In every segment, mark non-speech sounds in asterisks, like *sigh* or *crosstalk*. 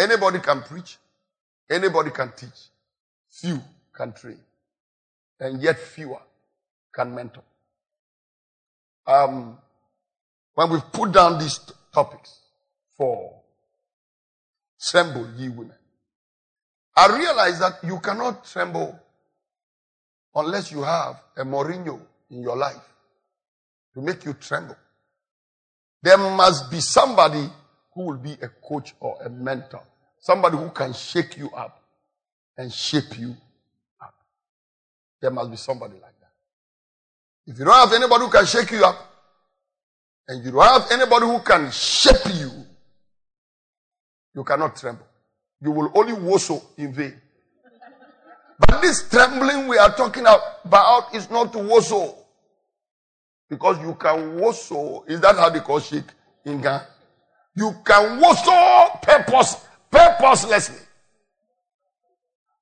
Anybody can preach, anybody can teach, few can train and yet fewer can mentor. Um, when we put down these t- topics for tremble ye women, I realize that you cannot tremble unless you have a Mourinho in your life to make you tremble. There must be somebody who will be a coach or a mentor, somebody who can shake you up and shape you up. there must be somebody like that. If you don't have anybody who can shake you up, and you don't have anybody who can shape you, you cannot tremble. You will only whistle in vain. But this trembling we are talking about is not to whistle. Because you can whistle. Is that how they call shake in Ghana? You can whistle purpose, purposelessly.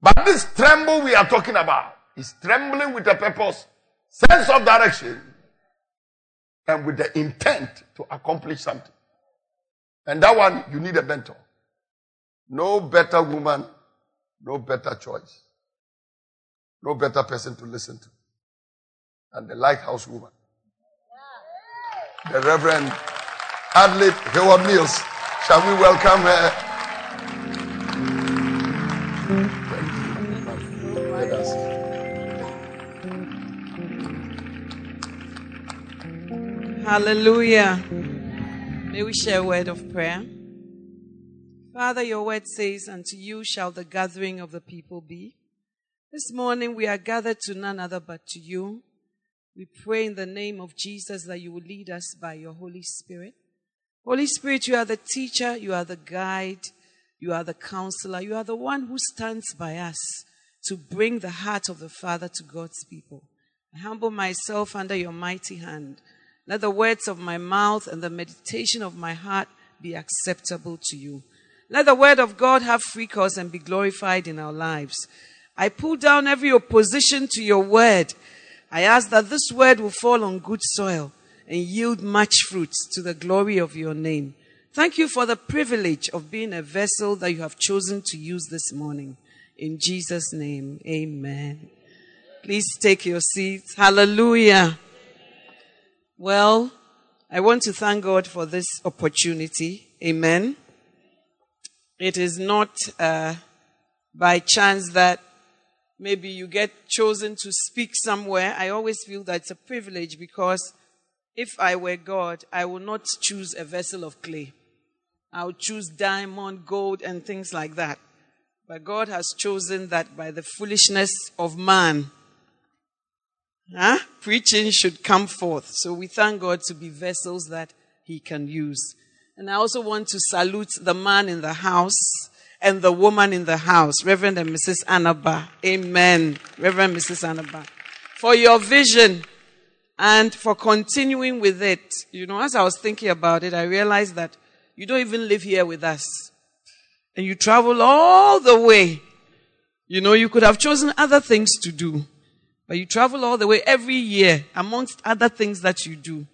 But this tremble we are talking about is trembling with a purpose, sense of direction, and with the intent to accomplish something. And that one, you need a mentor. No better woman, no better choice, no better person to listen to than the lighthouse woman. The Reverend Adelaide Heward Mills. Shall we welcome her? Hallelujah. May we share a word of prayer. Father, your word says, Unto you shall the gathering of the people be. This morning we are gathered to none other but to you. We pray in the name of Jesus that you will lead us by your Holy Spirit. Holy Spirit, you are the teacher, you are the guide, you are the counselor, you are the one who stands by us to bring the heart of the Father to God's people. I humble myself under your mighty hand let the words of my mouth and the meditation of my heart be acceptable to you. Let the word of God have free course and be glorified in our lives. I pull down every opposition to your word. I ask that this word will fall on good soil and yield much fruit to the glory of your name. Thank you for the privilege of being a vessel that you have chosen to use this morning. In Jesus' name, amen. Please take your seats. Hallelujah. Well, I want to thank God for this opportunity. Amen. It is not uh, by chance that maybe you get chosen to speak somewhere. I always feel that it's a privilege because if I were God, I would not choose a vessel of clay. I would choose diamond, gold, and things like that. But God has chosen that by the foolishness of man huh? preaching should come forth. So we thank God to be vessels that He can use. And I also want to salute the man in the house and the woman in the house, Reverend and Mrs. Annaba. Amen. Reverend Mrs. Annaba. For your vision and for continuing with it. You know, as I was thinking about it, I realized that you don't even live here with us. And you travel all the way. You know, you could have chosen other things to do. But you travel all the way every year, amongst other things that you do,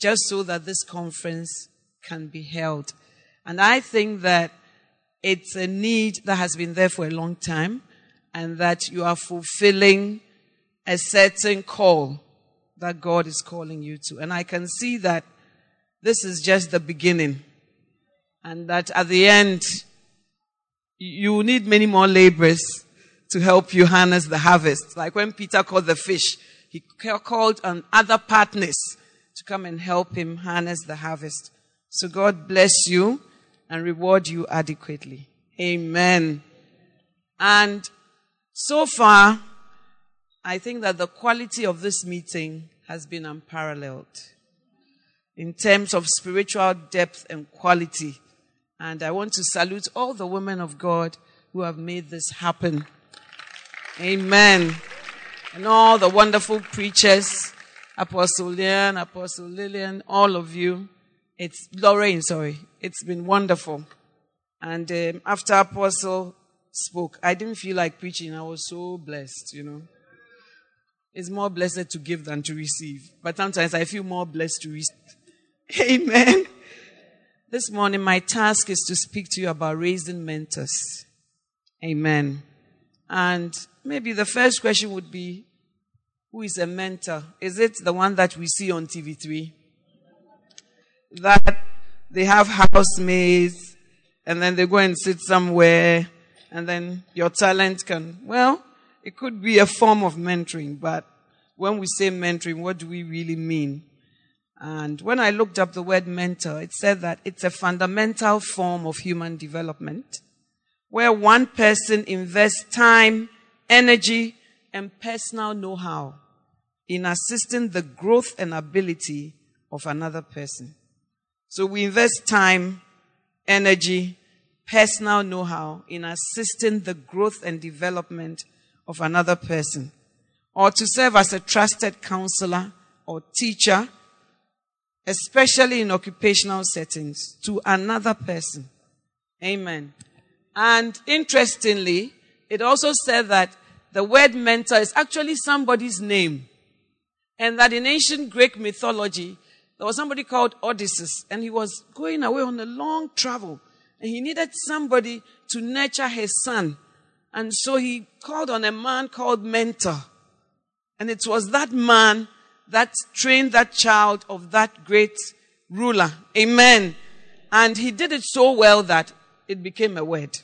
just so that this conference can be held. And I think that it's a need that has been there for a long time, and that you are fulfilling a certain call that God is calling you to. And I can see that this is just the beginning. And that at the end, you need many more laborers to help you harness the harvest. Like when Peter caught the fish, he called on other partners to come and help him harness the harvest. So God bless you and reward you adequately. Amen. And so far, I think that the quality of this meeting has been unparalleled in terms of spiritual depth and quality. And I want to salute all the women of God who have made this happen. Amen. And all the wonderful preachers, Apostle Leon, Apostle Lillian, all of you. It's Lorraine, sorry. It's been wonderful. And um, after Apostle spoke, I didn't feel like preaching. I was so blessed, you know. It's more blessed to give than to receive. But sometimes I feel more blessed to receive. *laughs* Amen. This morning, my task is to speak to you about raising mentors. Amen. And maybe the first question would be Who is a mentor? Is it the one that we see on TV3? That they have housemaids and then they go and sit somewhere and then your talent can, well, it could be a form of mentoring, but when we say mentoring, what do we really mean? And when I looked up the word mentor, it said that it's a fundamental form of human development where one person invests time, energy, and personal know how in assisting the growth and ability of another person. So we invest time, energy, personal know how in assisting the growth and development of another person, or to serve as a trusted counselor or teacher especially in occupational settings, to another person. Amen. And interestingly, it also said that the word mentor is actually somebody's name. And that in ancient Greek mythology, there was somebody called Odysseus, and he was going away on a long travel, and he needed somebody to nurture his son. And so he called on a man called Mentor. And it was that man that trained that child of that great ruler. Amen. And he did it so well that it became a word.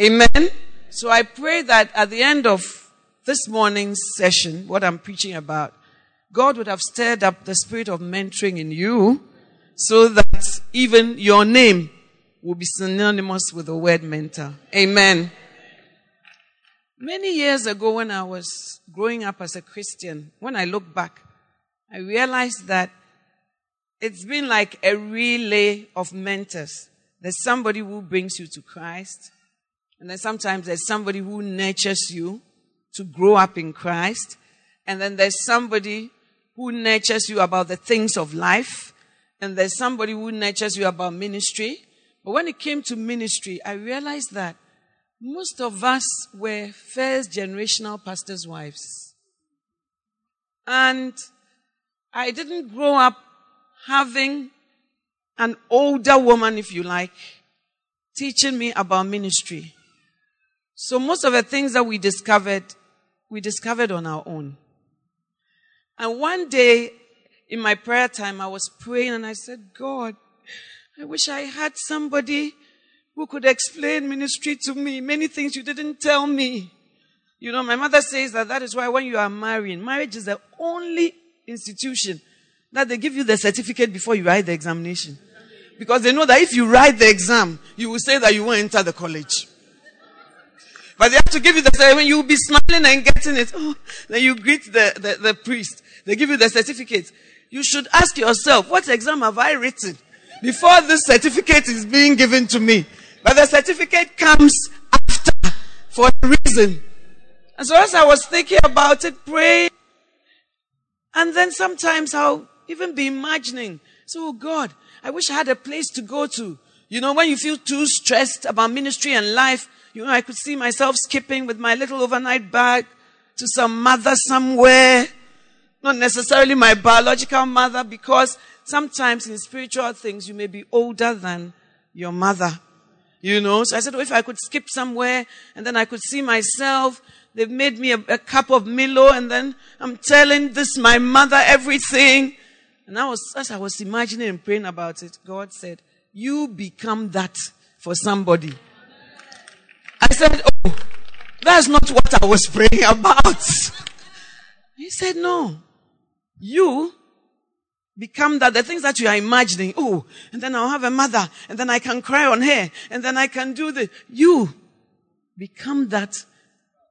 Amen. So I pray that at the end of this morning's session, what I'm preaching about, God would have stirred up the spirit of mentoring in you so that even your name will be synonymous with the word mentor. Amen. Many years ago, when I was growing up as a Christian, when I look back, I realized that it's been like a relay of mentors. There's somebody who brings you to Christ, and then sometimes there's somebody who nurtures you to grow up in Christ, and then there's somebody who nurtures you about the things of life, and there's somebody who nurtures you about ministry. But when it came to ministry, I realized that most of us were first generational pastors' wives. And I didn't grow up having an older woman, if you like, teaching me about ministry. So most of the things that we discovered, we discovered on our own. And one day in my prayer time, I was praying and I said, God, I wish I had somebody who could explain ministry to me, many things you didn't tell me. You know, my mother says that that is why when you are marrying, marriage is the only institution that they give you the certificate before you write the examination. Because they know that if you write the exam, you will say that you won't enter the college. But they have to give you the certificate. When you will be smiling and getting it, oh, then you greet the, the, the priest. They give you the certificate. You should ask yourself, what exam have I written before this certificate is being given to me? But the certificate comes after for a reason. And so as I was thinking about it, praying, and then sometimes I'll even be imagining, so oh God, I wish I had a place to go to. You know, when you feel too stressed about ministry and life, you know, I could see myself skipping with my little overnight bag to some mother somewhere. Not necessarily my biological mother, because sometimes in spiritual things you may be older than your mother. You know, so I said, oh, if I could skip somewhere and then I could see myself, they've made me a, a cup of Milo and then I'm telling this, my mother, everything. And I was, as I was imagining and praying about it, God said, You become that for somebody. I said, Oh, that's not what I was praying about. He said, No. You become that, the things that you are imagining. Oh, and then I'll have a mother, and then I can cry on her, and then I can do the, you become that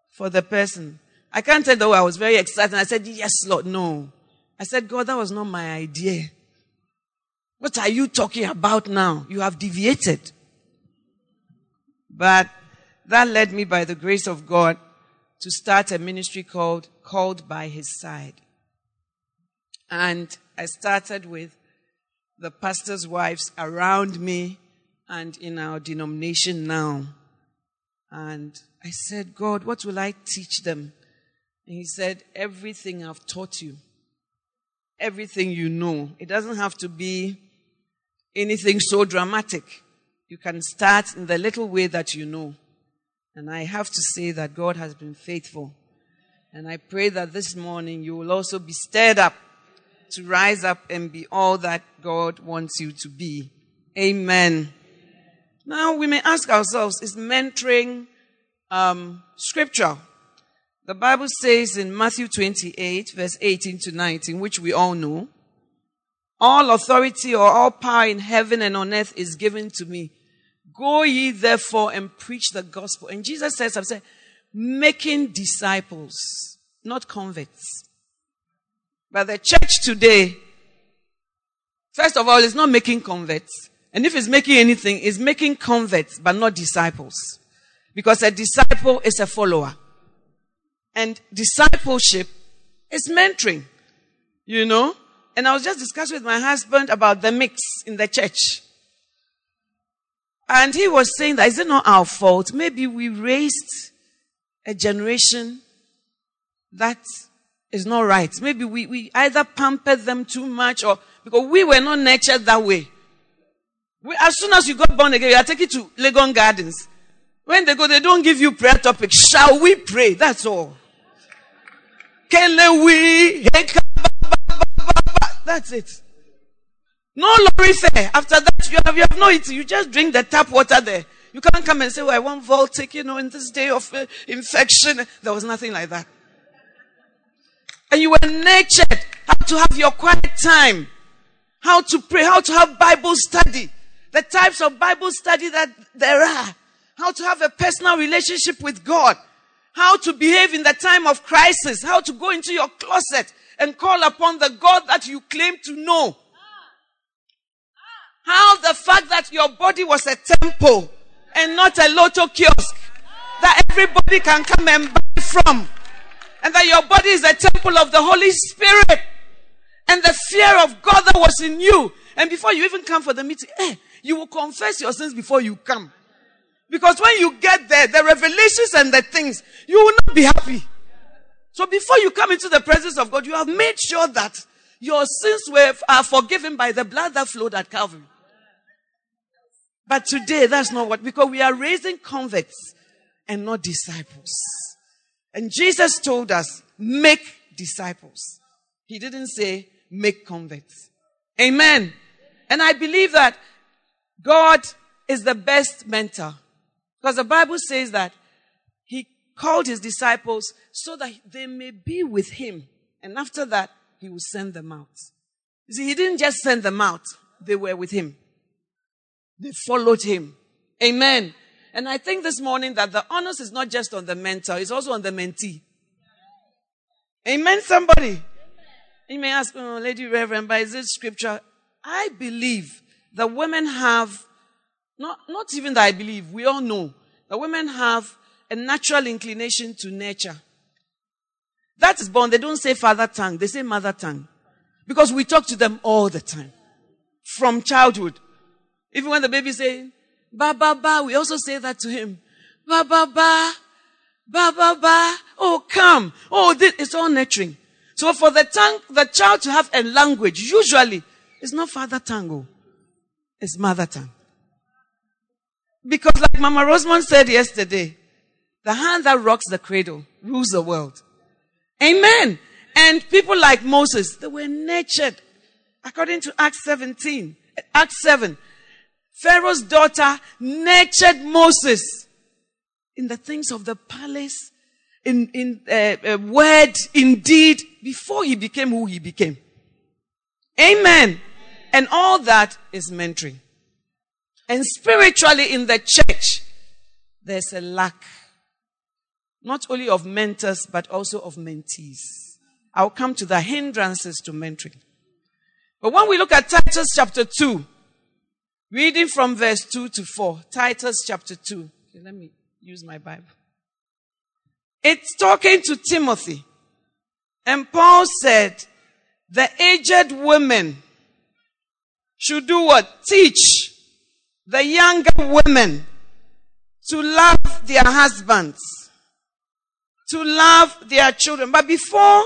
for the person. I can't tell though I was very excited. I said, yes, Lord. No. I said, God, that was not my idea. What are you talking about now? You have deviated. But that led me by the grace of God to start a ministry called Called by His Side. And I started with the pastor's wives around me and in our denomination now. And I said, God, what will I teach them? And he said, Everything I've taught you, everything you know. It doesn't have to be anything so dramatic. You can start in the little way that you know. And I have to say that God has been faithful. And I pray that this morning you will also be stirred up to rise up and be all that God wants you to be. Amen. Now we may ask ourselves, is mentoring um, scripture? The Bible says in Matthew 28, verse 18 to 19, which we all know, all authority or all power in heaven and on earth is given to me. Go ye therefore and preach the gospel. And Jesus says, I'm saying, making disciples, not converts. But the church today, first of all, is not making converts. And if it's making anything, it's making converts, but not disciples. Because a disciple is a follower. And discipleship is mentoring. You know? And I was just discussing with my husband about the mix in the church. And he was saying that is it not our fault? Maybe we raised a generation that is not right. Maybe we, we either pampered them too much or because we were not nurtured that way. We, as soon as you got born again, you are taken to Legon Gardens. When they go, they don't give you prayer topics. Shall we pray? That's all. That's it. No lorry fare. After that, you have, you have no eating. You just drink the tap water there. You can't come and say, well, I want Voltic, you know, in this day of uh, infection. There was nothing like that. And you were nurtured how to have your quiet time, how to pray, how to have Bible study, the types of Bible study that there are, how to have a personal relationship with God, how to behave in the time of crisis, how to go into your closet and call upon the God that you claim to know. How the fact that your body was a temple and not a lotto kiosk that everybody can come and buy from and that your body is a temple of the Holy Spirit and the fear of God that was in you. And before you even come for the meeting, eh, you will confess your sins before you come. Because when you get there, the revelations and the things, you will not be happy. So before you come into the presence of God, you have made sure that your sins were, are forgiven by the blood that flowed at Calvary. But today, that's not what, because we are raising converts and not disciples. And Jesus told us, make disciples. He didn't say, make converts. Amen. And I believe that God is the best mentor. Because the Bible says that He called His disciples so that they may be with Him. And after that, He will send them out. You see, He didn't just send them out, they were with Him. They followed Him. Amen. And I think this morning that the onus is not just on the mentor, it's also on the mentee. Amen, somebody. You may ask, oh, Lady Reverend, but is this scripture? I believe the women have, not, not even that I believe, we all know, the women have a natural inclination to nature. That is born. They don't say father tongue, they say mother tongue. Because we talk to them all the time. From childhood. Even when the baby say, Ba ba ba. We also say that to him. Ba ba ba. Ba ba ba. Oh, come. Oh, this, it's all nurturing. So for the tongue, the child to have a language, usually, it's not father tongue. Oh. It's mother tongue. Because like Mama Rosemond said yesterday, the hand that rocks the cradle rules the world. Amen. And people like Moses, they were nurtured according to Acts 17, Acts 7. Pharaoh's daughter nurtured Moses in the things of the palace, in, in uh, uh, word, in deed, before he became who he became. Amen. And all that is mentoring. And spiritually in the church, there's a lack. Not only of mentors, but also of mentees. I'll come to the hindrances to mentoring. But when we look at Titus chapter 2, reading from verse 2 to 4, Titus chapter 2. Okay, let me use my Bible. It's talking to Timothy. And Paul said, the aged women should do what? Teach the younger women to love their husbands, to love their children. But before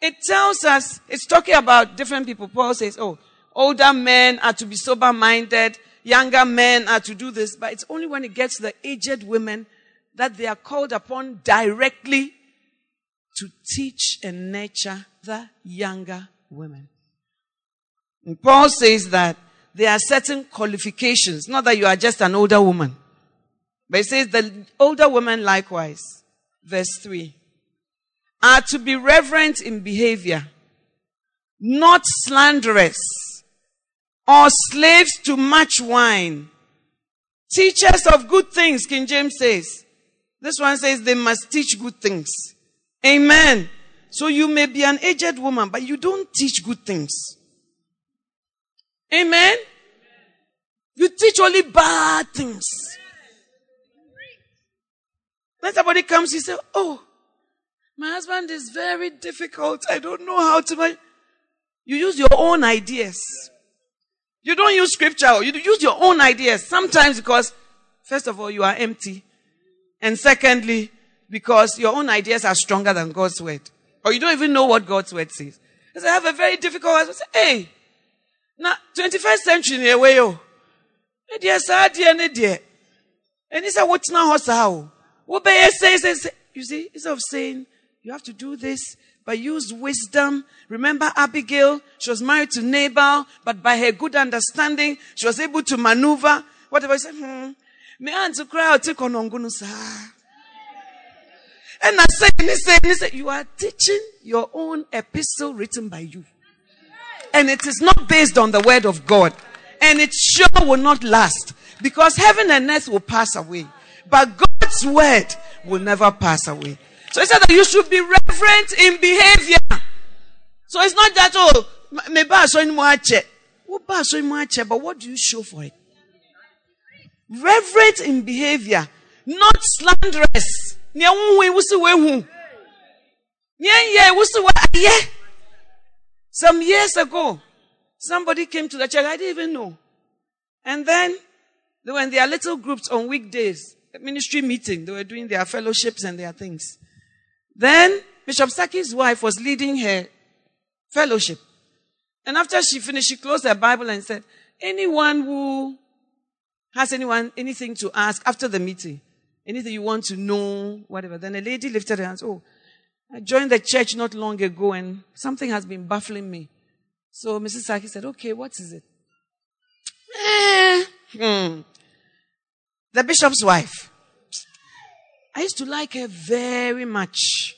it tells us, it's talking about different people. Paul says, oh, older men are to be sober minded, younger men are to do this. But it's only when it gets to the aged women that they are called upon directly to teach and nurture the younger women. And Paul says that there are certain qualifications, not that you are just an older woman. But he says the older women likewise, verse 3, are to be reverent in behavior, not slanderous, or slaves to much wine, teachers of good things, King James says. This one says they must teach good things. Amen. So you may be an aged woman, but you don't teach good things. Amen. You teach only bad things. When somebody comes, you say, Oh, my husband is very difficult. I don't know how to. You use your own ideas. You don't use scripture. Oh. You use your own ideas. Sometimes because, first of all, you are empty. And secondly, because your own ideas are stronger than God's word. Or you don't even know what God's word says. Because I have a very difficult husband. Say, hey, now 21st century near way oh. Dear sir. And he said, what's now how? What say, say, say. You see, instead of saying, you have to do this, but use wisdom. Remember Abigail? She was married to Nabal, but by her good understanding, she was able to maneuver. Whatever. I said, hmm. Me to cry out, take on and I say, and he said, and he you are teaching your own epistle written by you. And it is not based on the word of God. And it sure will not last because heaven and earth will pass away. But God's word will never pass away. So he said that you should be reverent in behavior. So it's not that, oh, maybe I saw in but what do you show for it? Reverent in behavior, not slanderous. Some years ago, somebody came to the church. I didn't even know. And then they were in their little groups on weekdays, ministry meeting. They were doing their fellowships and their things. Then Bishop Saki's wife was leading her fellowship. And after she finished, she closed her Bible and said, anyone who has anyone anything to ask after the meeting, anything you want to know, whatever. Then a lady lifted her hands. Oh, I joined the church not long ago and something has been baffling me. So Mrs. Saki said, okay, what is it? Eh, hmm. The bishop's wife. I used to like her very much.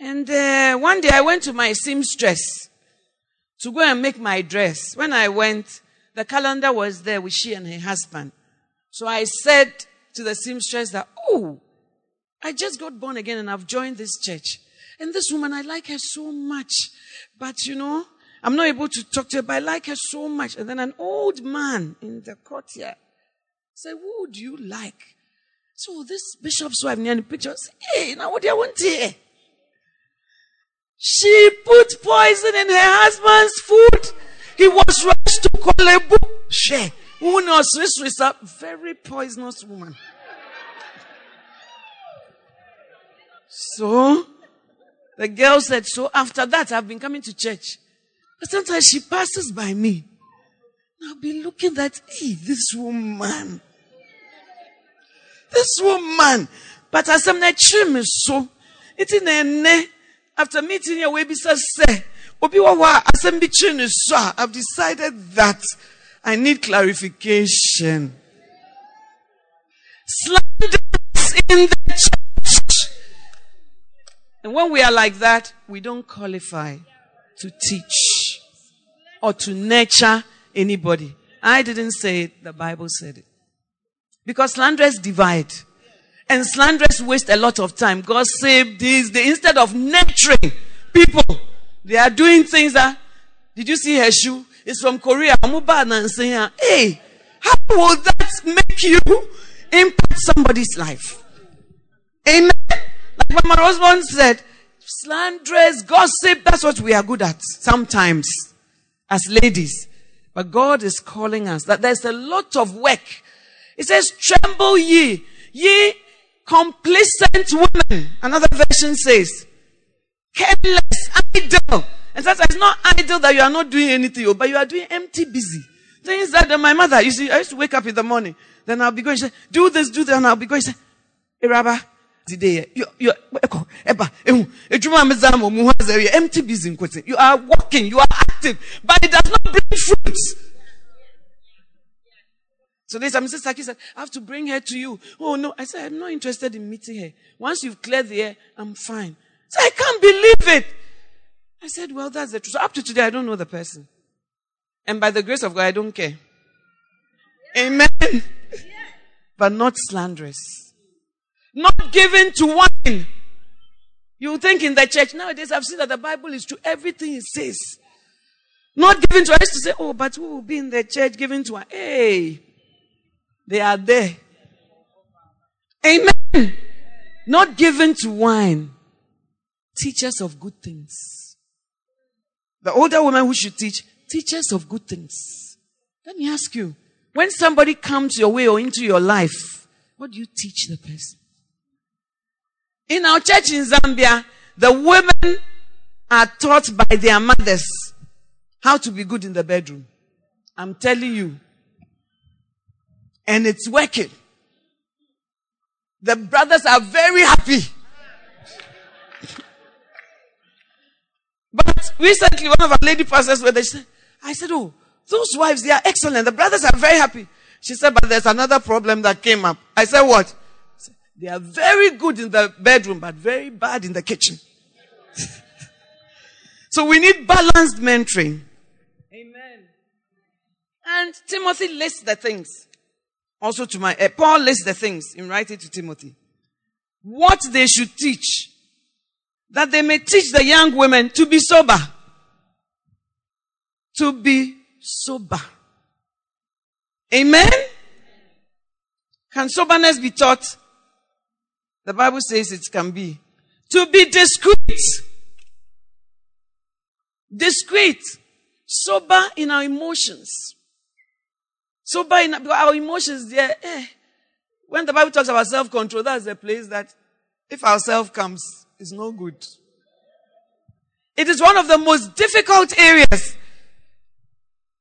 And uh, one day I went to my seamstress to go and make my dress. When I went, the calendar was there with she and her husband. So I said to the seamstress that, oh, I just got born again and I've joined this church. And this woman, I like her so much. But you know, I'm not able to talk to her, but I like her so much. And then an old man in the courtyard said, Who do you like? So this bishop's wife near the picture said, Hey, now what do you want here? She put poison in her husband's food. He was rushed to Korle Bu. Share. Who knows this is a very poisonous woman. So the girl said, So after that, I've been coming to church. But sometimes she passes by me. I'll be looking at, hey, this woman. This woman. But as I'm not so it's in a after meeting your way, say, Obi Wawa, as I'm so I've decided that I need clarification. Slanders in the church. And when we are like that, we don't qualify to teach or to nurture anybody. I didn't say it, the Bible said it. Because slanderers divide. And slanderers waste a lot of time. God saved this. They, instead of nurturing people, they are doing things that, did you see her shoe? It's from Korea. hey, how will that make you impact somebody's life? Amen. Like my husband said, slanderers, gossip, that's what we are good at sometimes as ladies. But God is calling us that there's a lot of work. It says, tremble ye, ye complacent women. Another version says, careless, idle. And says, it's not idle that you are not doing anything, oh, but you are doing empty busy. Things that my mother, you see, I used to wake up in the morning, then I'll be going, say, do this, do that, and I'll be going, say, hey, Rabba, today, you, you, empty busy. You are working, you are active, but it does not bring fruits. So this Mrs. Saki said, I have to bring her to you. Oh no. I said, I'm not interested in meeting her. Once you've cleared the air, I'm fine. So I can't believe it. I said, well, that's the truth. So up to today, I don't know the person. And by the grace of God, I don't care. Amen. but not slanderous. Not given to wine. You think in the church nowadays, I've seen that the Bible is true. Everything it says. Not given to, used to say, oh, but who will be in the church given to wine? Hey. They are there. Amen. Not given to wine. Teachers of good things. The older woman who should teach, teachers of good things. Let me ask you, when somebody comes your way or into your life, what do you teach the person? In our church in Zambia, the women are taught by their mothers how to be good in the bedroom. I'm telling you, and it's working. The brothers are very happy. but recently, one of our lady pastors were there. Said, I said, Oh, those wives, they are excellent. The brothers are very happy. She said, But there's another problem that came up. I said, What? They are very good in the bedroom, but very bad in the kitchen. *laughs* so we need balanced mentoring. Amen. And Timothy lists the things also to my, uh, Paul lists the things in writing to Timothy. What they should teach. That they may teach the young women to be sober. To be sober. Amen? Can soberness be taught? The Bible says it can be. To be discreet. Discreet. Sober in our emotions. So by our emotions there, eh, when the Bible talks about self-control, that's the place that if our self comes, it's no good. It is one of the most difficult areas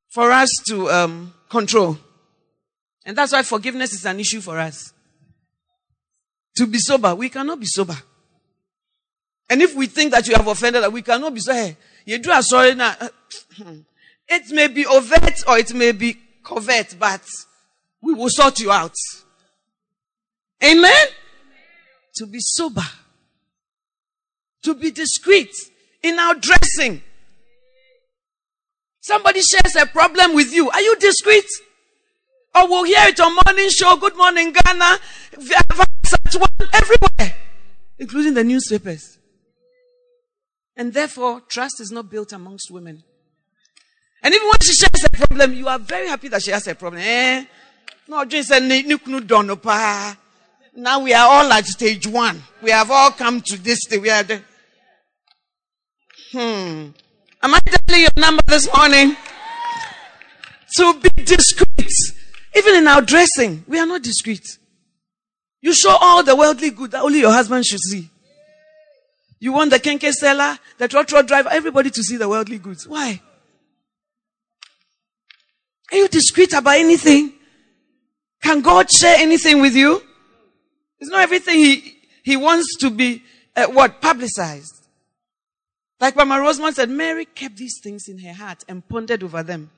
for us to um, control. And that's why forgiveness is an issue for us. To be sober, we cannot be sober. And if we think that you have offended, we cannot be sober. You do a sorry now. *clears throat* It may be overt or it may be covert, but we will sort you out. Amen? To be sober. To be discreet in our dressing. Somebody shares a problem with you. Are you discreet? Or we'll hear it on morning show, good morning Ghana, such one, everywhere, including the newspapers. And therefore, trust is not built amongst women. And even when she shares a problem, you are very happy that she has a problem. Eh? No, just a Now we are all at stage one. We have all come to this stage. We are the, hmm. Am I telling your number this morning? To be discreet. Even in our dressing, we are not discreet. You show all the worldly good that only your husband should see. You want the kenkey seller, the trotro driver, everybody to see the worldly goods. Why? Are you discreet about anything? Can God share anything with you? It's not everything he, he wants to be, uh, what, publicized. Like Mama Rosemont said, Mary kept these things in her heart and pondered over them.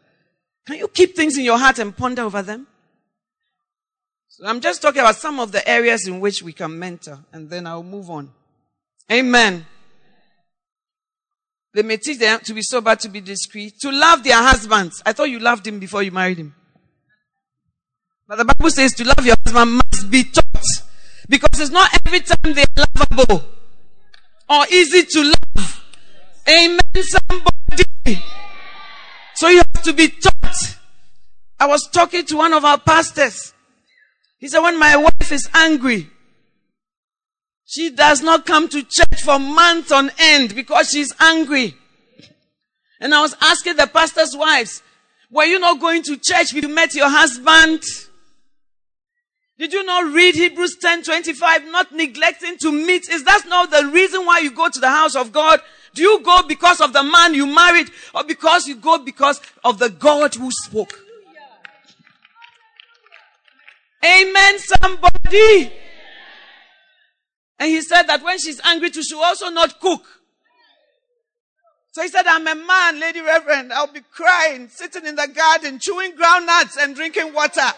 Can you keep things in your heart and ponder over them? So I'm just talking about some of the areas in which we can mentor, and then I'll move on. Amen. They may teach them to be sober, to be discreet, to love their husbands. I thought you loved him before you married him. But the Bible says to love your husband must be taught. Because it's not every time they're lovable or easy to love. Amen, somebody. So you have to be taught. I was talking to one of our pastors. He said, when my wife is angry, she does not come to church for months on end because she's angry. And I was asking the pastor's wives, were you not going to church when you met your husband? Did you not read Hebrews 10 25? Not neglecting to meet. Is that not the reason why you go to the house of God? Do you go because of the man you married or because you go because of the God who spoke? Amen, somebody. And he said that when she's angry too, she will also not cook. So he said, I'm a man, Lady Reverend. I'll be crying, sitting in the garden, chewing groundnuts and drinking water.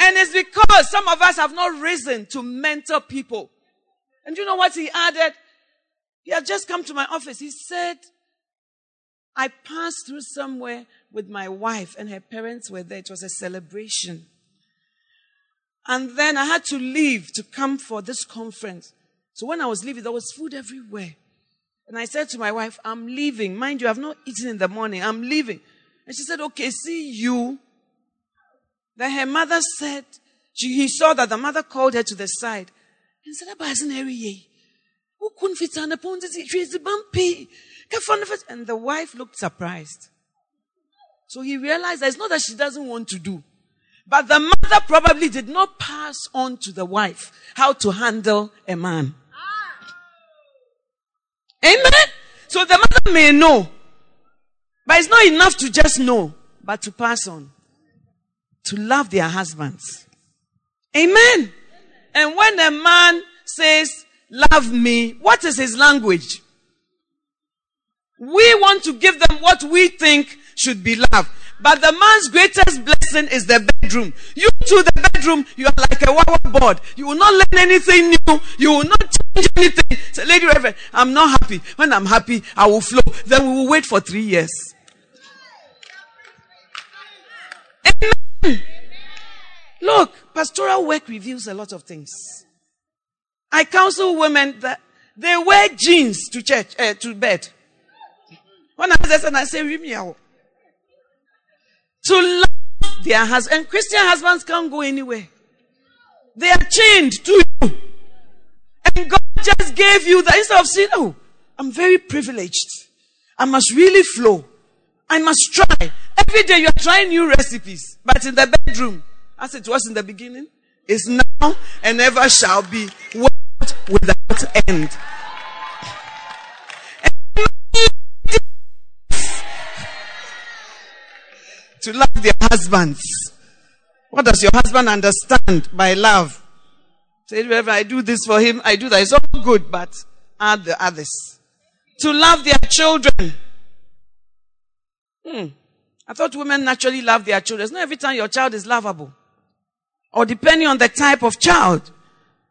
And it's because some of us have not risen to mentor people. And you know what he added? He had just come to my office. He said, I passed through somewhere with my wife and her parents were there. It was a celebration. And then I had to leave to come for this conference. So when I was leaving, there was food everywhere. And I said to my wife, I'm leaving. Mind you, I've not eaten in the morning. I'm leaving. And she said, okay, see you. Then her mother said, she, he saw that the mother called her to the side and said. And the wife looked surprised. So he realized that it's not that she doesn't want to do. But the mother probably did not pass on to the wife how to handle a man. Amen. So the mother may know. But it's not enough to just know, but to pass on. To love their husbands. Amen. And when a man says, love me, what is his language? We want to give them what we think should be love. But the man's greatest blessing is the bedroom. You to the bedroom, you are like a wawa board. You will not learn anything new. You will not change anything. Say, Lady Reverend, I'm not happy. When I'm happy, I will flow. Then we will wait for three years. Amen. Look, pastoral work reveals a lot of things. I counsel women that they wear jeans to church, uh, to bed. When I say, I say, to love their husband. And Christian husbands can't go anywhere. They are chained to you. And God just gave you the instead of saying, Oh, I'm very privileged. I must really flow. I must try. Every day you're trying new recipes, but in the bedroom, as it was in the beginning, is now and ever shall be world without end. To love their husbands. What does your husband understand by love? Say, wherever I do this for him, I do that. It's all good, but add the others. To love their children. Hmm. I thought women naturally love their children. It's not every time your child is lovable. Or depending on the type of child.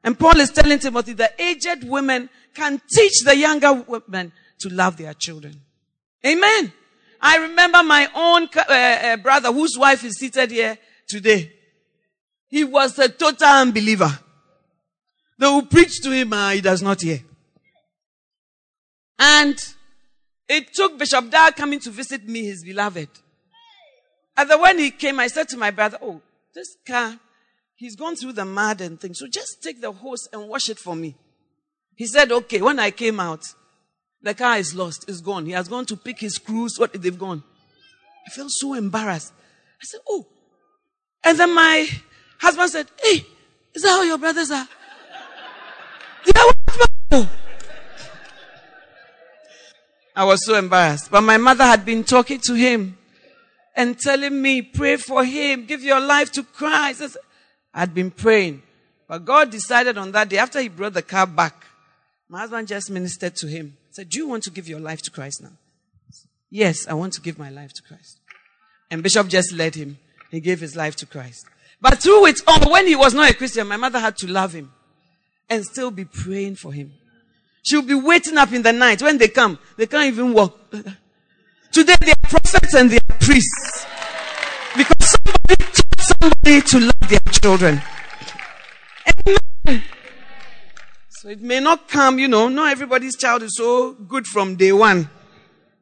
And Paul is telling Timothy that aged women can teach the younger women to love their children. Amen. I remember my own uh, uh, brother whose wife is seated here today. He was a total unbeliever. They will preach to him, uh, he does not hear. And it took Bishop Dag coming to visit me, his beloved. And then when he came, I said to my brother, Oh, this car, he's gone through the mud and things. So just take the hose and wash it for me. He said, Okay. When I came out, the car is lost. It's gone. He has gone to pick his screws. What they've gone. I felt so embarrassed. I said, Oh. And then my husband said, Hey, is that how your brothers are? *laughs* I was so embarrassed. But my mother had been talking to him and telling me, pray for him, give your life to Christ. I'd been praying. But God decided on that day, after he brought the car back, my husband just ministered to him said, Do you want to give your life to Christ now? Yes, I want to give my life to Christ. And Bishop just led him. He gave his life to Christ. But through it all, when he was not a Christian, my mother had to love him and still be praying for him. She'll be waiting up in the night. When they come, they can't even walk. Today they are prophets and they are priests. Because somebody taught somebody to love their children. Amen. So it may not come, you know, not everybody's child is so good from day one.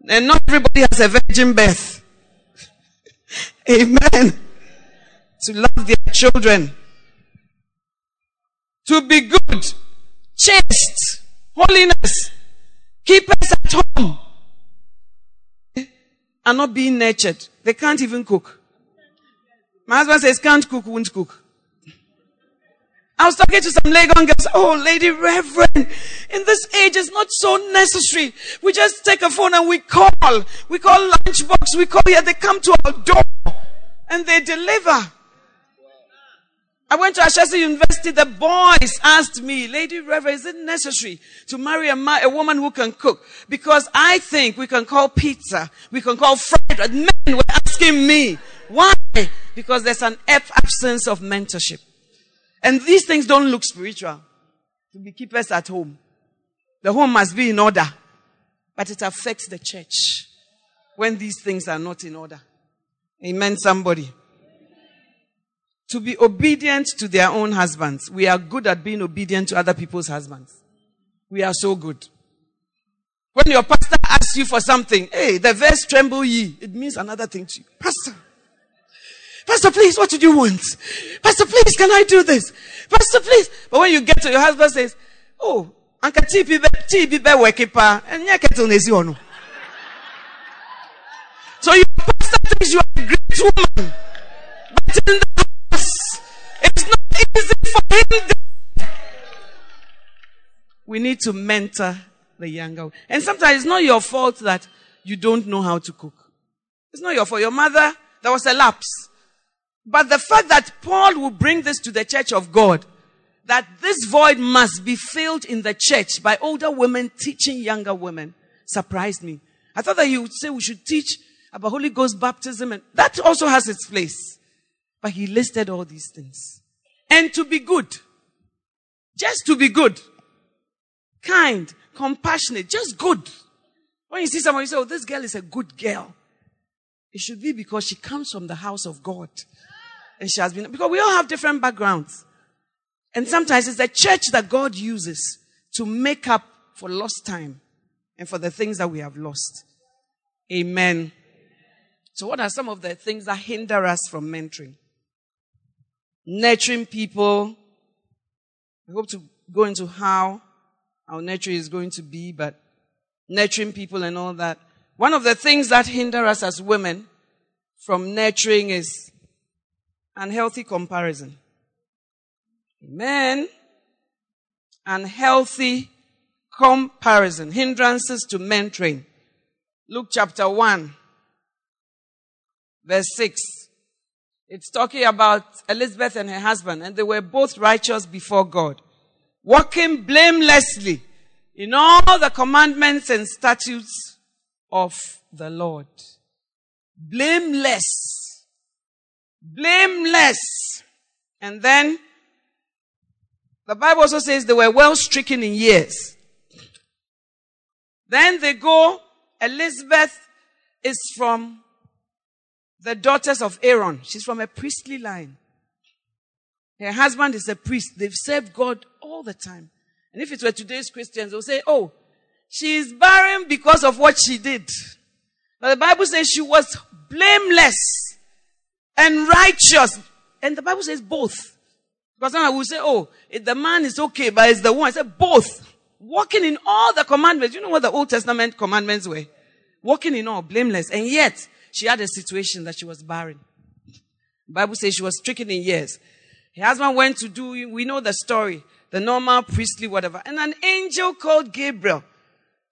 And not everybody has a virgin birth. *laughs* Amen. To love their children. To be good, chaste, holiness, keep us at home, eh? are not being nurtured. They can't even cook. My husband says, can't cook, won't cook. I was talking to some Legon girls. Oh, Lady Reverend, in this age, it's not so necessary. We just take a phone and we call. We call lunchbox. We call here. They come to our door and they deliver. I went to Ashesi University. The boys asked me, Lady Reverend, is it necessary to marry a, ma- a woman who can cook? Because I think we can call pizza, we can call fried. Men were asking me, why? Because there's an absence of mentorship. And these things don't look spiritual to be keepers at home. The home must be in order, but it affects the church when these things are not in order. Amen, somebody to be obedient to their own husbands. We are good at being obedient to other people's husbands. We are so good. When your pastor asks you for something, hey, the verse tremble ye, it means another thing to you. Pastor, Pastor, please, what did you want? Pastor, please, can I do this? Pastor, please. But when you get to your husband says, oh, Anka be wekipa, and kettle nezi ono. So your pastor thinks you are a great woman. But in the house, it's not easy for him. We need to mentor the younger. And sometimes it's not your fault that you don't know how to cook. It's not your fault. Your mother, there was a lapse. But the fact that Paul will bring this to the church of God, that this void must be filled in the church by older women teaching younger women, surprised me. I thought that he would say we should teach about Holy Ghost baptism, and that also has its place. But he listed all these things. And to be good. Just to be good. Kind, compassionate, just good. When you see someone, you say, oh, this girl is a good girl. It should be because she comes from the house of God. And she has been, because we all have different backgrounds. And sometimes it's the church that God uses to make up for lost time and for the things that we have lost. Amen. So what are some of the things that hinder us from mentoring? nurturing people. I hope to go into how our nurture is going to be, but nurturing people and all that. One of the things that hinder us as women from nurturing is unhealthy comparison. Amen. Unhealthy comparison. Hindrances to mentoring. Luke chapter 1, verse 6. It's talking about Elizabeth and her husband, and they were both righteous before God, walking blamelessly in all the commandments and statutes of the Lord. Blameless. Blameless. And then the Bible also says they were well stricken in years. Then they go, Elizabeth is from the daughters of Aaron. She's from a priestly line. Her husband is a priest. They've served God all the time. And if it were today's Christians, they'll say, oh, she is barren because of what she did. But the Bible says she was blameless and righteous. And the Bible says both. Because I will say, oh, the man is okay, but it's the one. I said both. Walking in all the commandments. You know what the Old Testament commandments were? Walking in all, blameless. And yet, she had a situation that she was barren. The Bible says she was stricken in years. Her husband went to do, we know the story, the normal priestly whatever. And an angel called Gabriel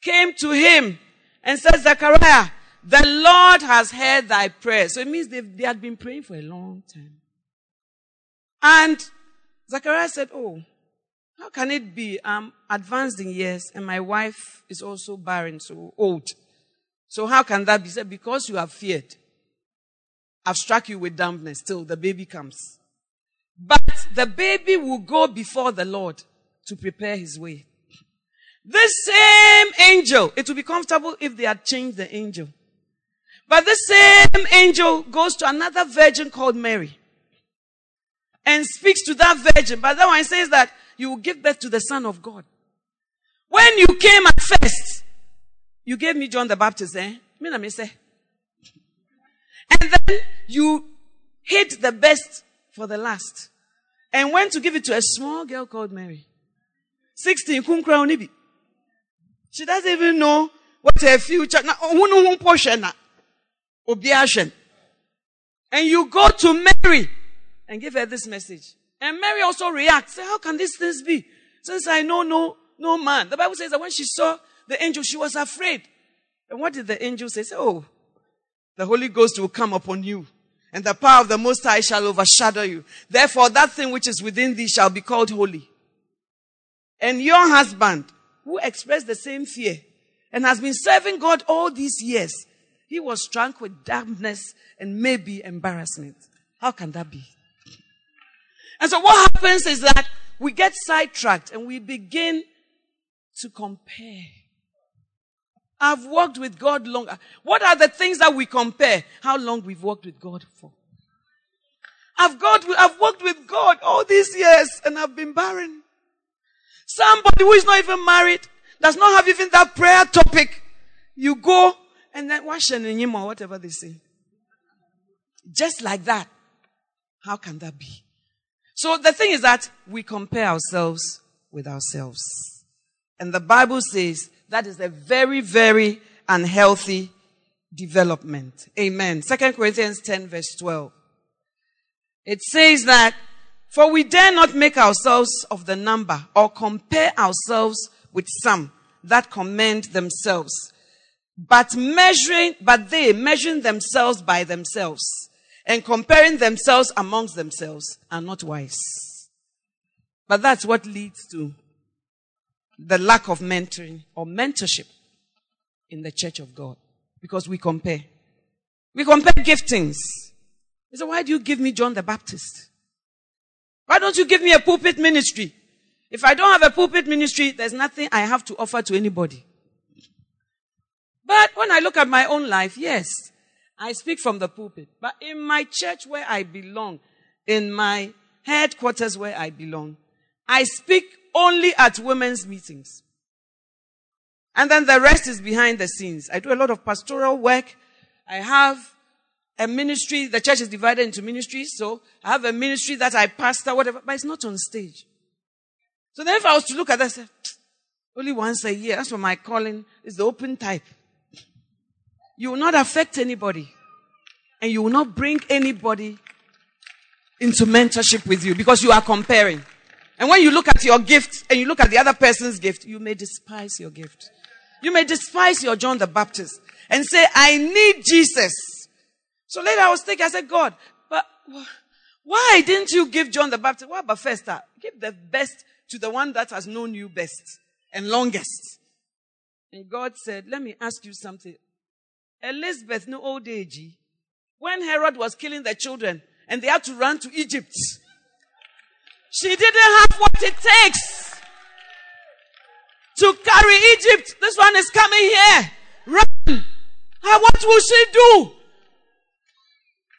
came to him and said, Zechariah, the Lord has heard thy prayer. So it means they, had been praying for a long time. And Zachariah said, Oh, how can it be? I'm advanced in years and my wife is also barren, so old. So how can that be said? Because you have feared. I've struck you with dampness till the baby comes. But the baby will go before the Lord to prepare his way. This same angel, it will be comfortable if they had changed the angel. But the same angel goes to another virgin called Mary and speaks to that virgin. But that one says that you will give birth to the Son of God. When you came at first, you gave me John the Baptist, eh? Me say. And then you hid the best for the last and went to give it to a small girl called Mary. 16, She doesn't even know what her future. Objection, and you go to Mary and give her this message. And Mary also reacts. Say, how can these things be? Since I know no, no man. The Bible says that when she saw the angel, she was afraid. And what did the angel say? say oh, the Holy Ghost will come upon you. And the power of the Most High shall overshadow you. Therefore, that thing which is within thee shall be called holy. And your husband, who expressed the same fear and has been serving God all these years, he was drunk with dampness and maybe embarrassment. How can that be? And so what happens is that we get sidetracked and we begin to compare. I've worked with God longer. What are the things that we compare? How long we've worked with God for? I've got, I've worked with God all these years and I've been barren. Somebody who is not even married, does not have even that prayer topic. You go and then wash and or whatever they say. Just like that. How can that be? So the thing is that we compare ourselves with ourselves. And the Bible says that is a very, very unhealthy development. Amen. Second Corinthians 10 verse 12. It says that, for we dare not make ourselves of the number or compare ourselves with some that commend themselves, but measuring, but they measuring themselves by themselves and comparing themselves amongst themselves are not wise. But that's what leads to the lack of mentoring or mentorship in the church of God because we compare. We compare giftings. He said, why do you give me John the Baptist? Why don't you give me a pulpit ministry? If I don't have a pulpit ministry, there's nothing I have to offer to anybody. But when I look at my own life, yes, I speak from the pulpit. But in my church where I belong, in my headquarters where I belong, I speak only at women's meetings. And then the rest is behind the scenes. I do a lot of pastoral work. I have a ministry. The church is divided into ministries. So I have a ministry that I pastor, whatever, but it's not on stage. So then if I was to look at that, only once a year. That's what my calling is the open type. You will not affect anybody. And you will not bring anybody into mentorship with you because you are comparing. And when you look at your gift and you look at the other person's gift, you may despise your gift. You may despise your John the Baptist and say, I need Jesus. So later I was thinking, I said, God, but why didn't you give John the Baptist? What about first? Uh, give the best to the one that has known you best and longest. And God said, let me ask you something. Elizabeth, no old age, when Herod was killing the children and they had to run to Egypt, she didn't have what it takes to carry Egypt. This one is coming here. Run. What will she do?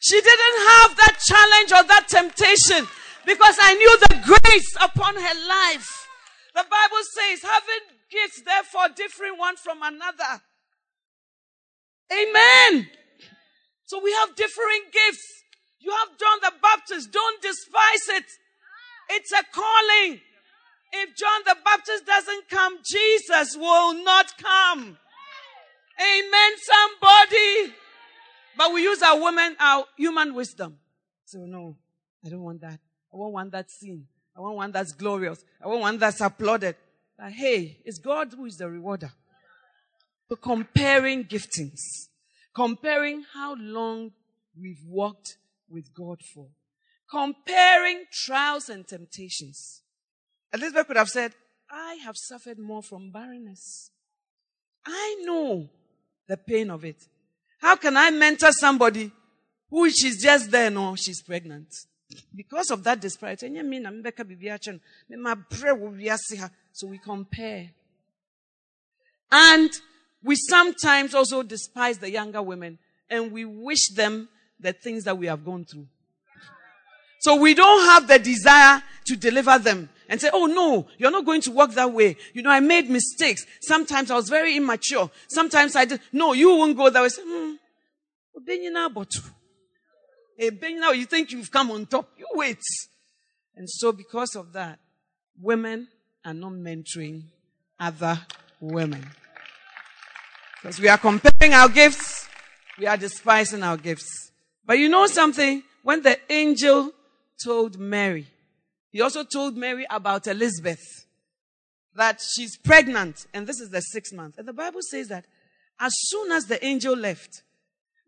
She didn't have that challenge or that temptation because I knew the grace upon her life. The Bible says, having gifts, therefore differing one from another. Amen. So we have differing gifts. You have John the Baptist. Don't despise it. It's a calling. If John the Baptist doesn't come, Jesus will not come. Amen, somebody. But we use our women, our human wisdom. So no, I don't want that. I won't want one that's seen. I want one that's glorious. I won't want that's applauded. But hey, it's God who is the rewarder. Comparing giftings, comparing how long we've walked with God for, comparing trials and temptations. Elizabeth could have said, I have suffered more from barrenness. I know the pain of it. How can I mentor somebody who she's just there, no, she's pregnant. Because of that disparity, so we compare. And we sometimes also despise the younger women and we wish them the things that we have gone through. So we don't have the desire to deliver them and say, Oh no, you're not going to walk that way. You know, I made mistakes. Sometimes I was very immature. Sometimes I did. No, you won't go that way. Say, hmm. Now you think you've come on top. You wait. And so because of that, women are not mentoring other women. Because we are comparing our gifts, we are despising our gifts. But you know something? When the angel told Mary, he also told Mary about Elizabeth, that she's pregnant, and this is the sixth month. And the Bible says that as soon as the angel left,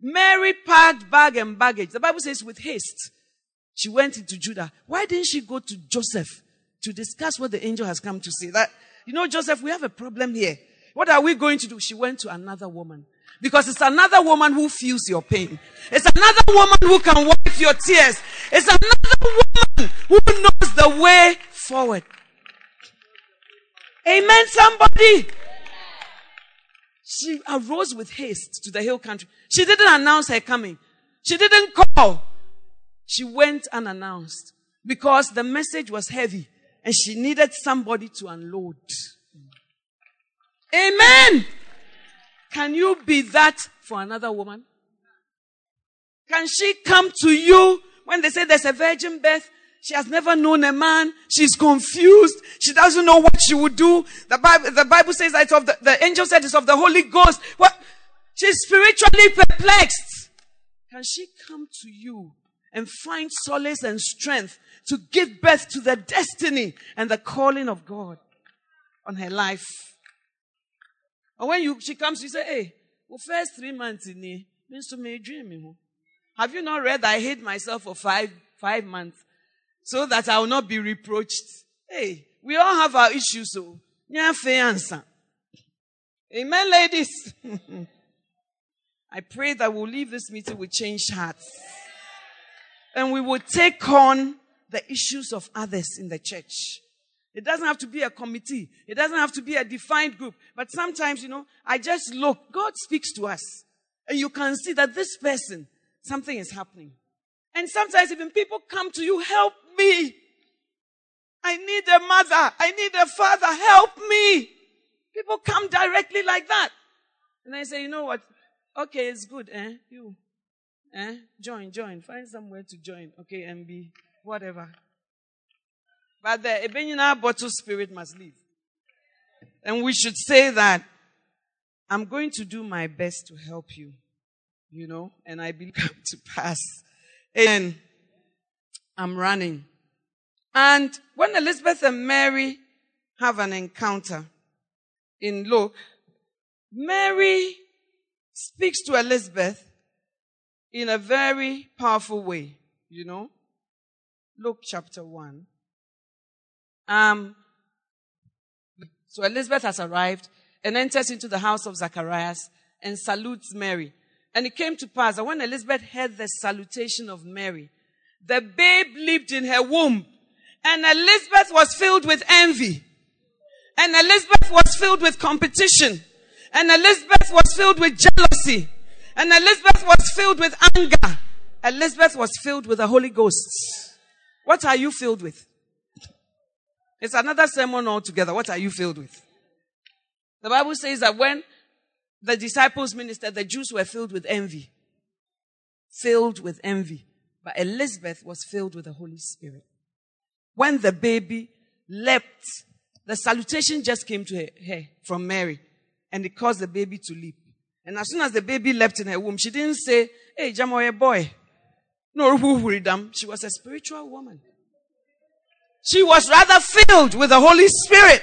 Mary packed bag and baggage. The Bible says with haste, she went into Judah. Why didn't she go to Joseph to discuss what the angel has come to say? That, you know, Joseph, we have a problem here. What are we going to do? She went to another woman. Because it's another woman who feels your pain. It's another woman who can wipe your tears. It's another woman who knows the way forward. Amen, somebody. She arose with haste to the hill country. She didn't announce her coming. She didn't call. She went unannounced because the message was heavy and she needed somebody to unload. Amen. Can you be that for another woman? Can she come to you when they say there's a virgin birth? She has never known a man. She's confused. She doesn't know what she would do. The Bible, the Bible says that of the, the angel said it's of the Holy Ghost. What? She's spiritually perplexed. Can she come to you and find solace and strength to give birth to the destiny and the calling of God on her life? And when you, she comes, you say, hey, well, first three months in here, means to me dream. have you not read I hid myself for five, five months so that I will not be reproached? Hey, we all have our issues, oh. so. answer. Amen, ladies. *laughs* I pray that we'll leave this meeting with changed hearts. And we will take on the issues of others in the church. It doesn't have to be a committee. It doesn't have to be a defined group. But sometimes, you know, I just look. God speaks to us. And you can see that this person, something is happening. And sometimes even people come to you, help me. I need a mother. I need a father. Help me. People come directly like that. And I say, you know what? Okay, it's good, eh? You. Eh? Join, join. Find somewhere to join. Okay, MB. Whatever. But the Ebenina bottle spirit must leave. And we should say that I'm going to do my best to help you. You know, and I believe *laughs* to pass. And I'm running. And when Elizabeth and Mary have an encounter in Luke, Mary speaks to Elizabeth in a very powerful way, you know. Luke chapter 1. Um, so Elizabeth has arrived and enters into the house of Zacharias and salutes Mary. And it came to pass that when Elizabeth heard the salutation of Mary, the babe leaped in her womb and Elizabeth was filled with envy. And Elizabeth was filled with competition. And Elizabeth was filled with jealousy. And Elizabeth was filled with anger. Elizabeth was filled with the Holy Ghost. What are you filled with? It's another sermon altogether. What are you filled with? The Bible says that when the disciples ministered, the Jews were filled with envy. Filled with envy. But Elizabeth was filled with the Holy Spirit. When the baby leapt, the salutation just came to her, her from Mary and it caused the baby to leap. And as soon as the baby leapt in her womb, she didn't say, Hey, Jamoye boy. No, she was a spiritual woman. She was rather filled with the Holy Spirit.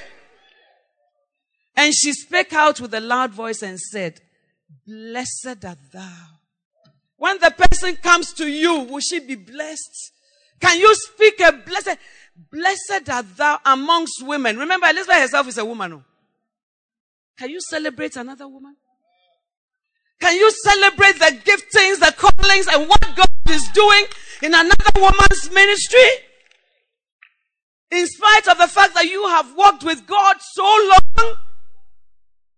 And she spake out with a loud voice and said, Blessed art thou. When the person comes to you, will she be blessed? Can you speak a blessed? Blessed art thou amongst women. Remember, Elizabeth herself is a woman. Oh. Can you celebrate another woman? Can you celebrate the giftings, the callings, and what God is doing in another woman's ministry? In spite of the fact that you have worked with God so long,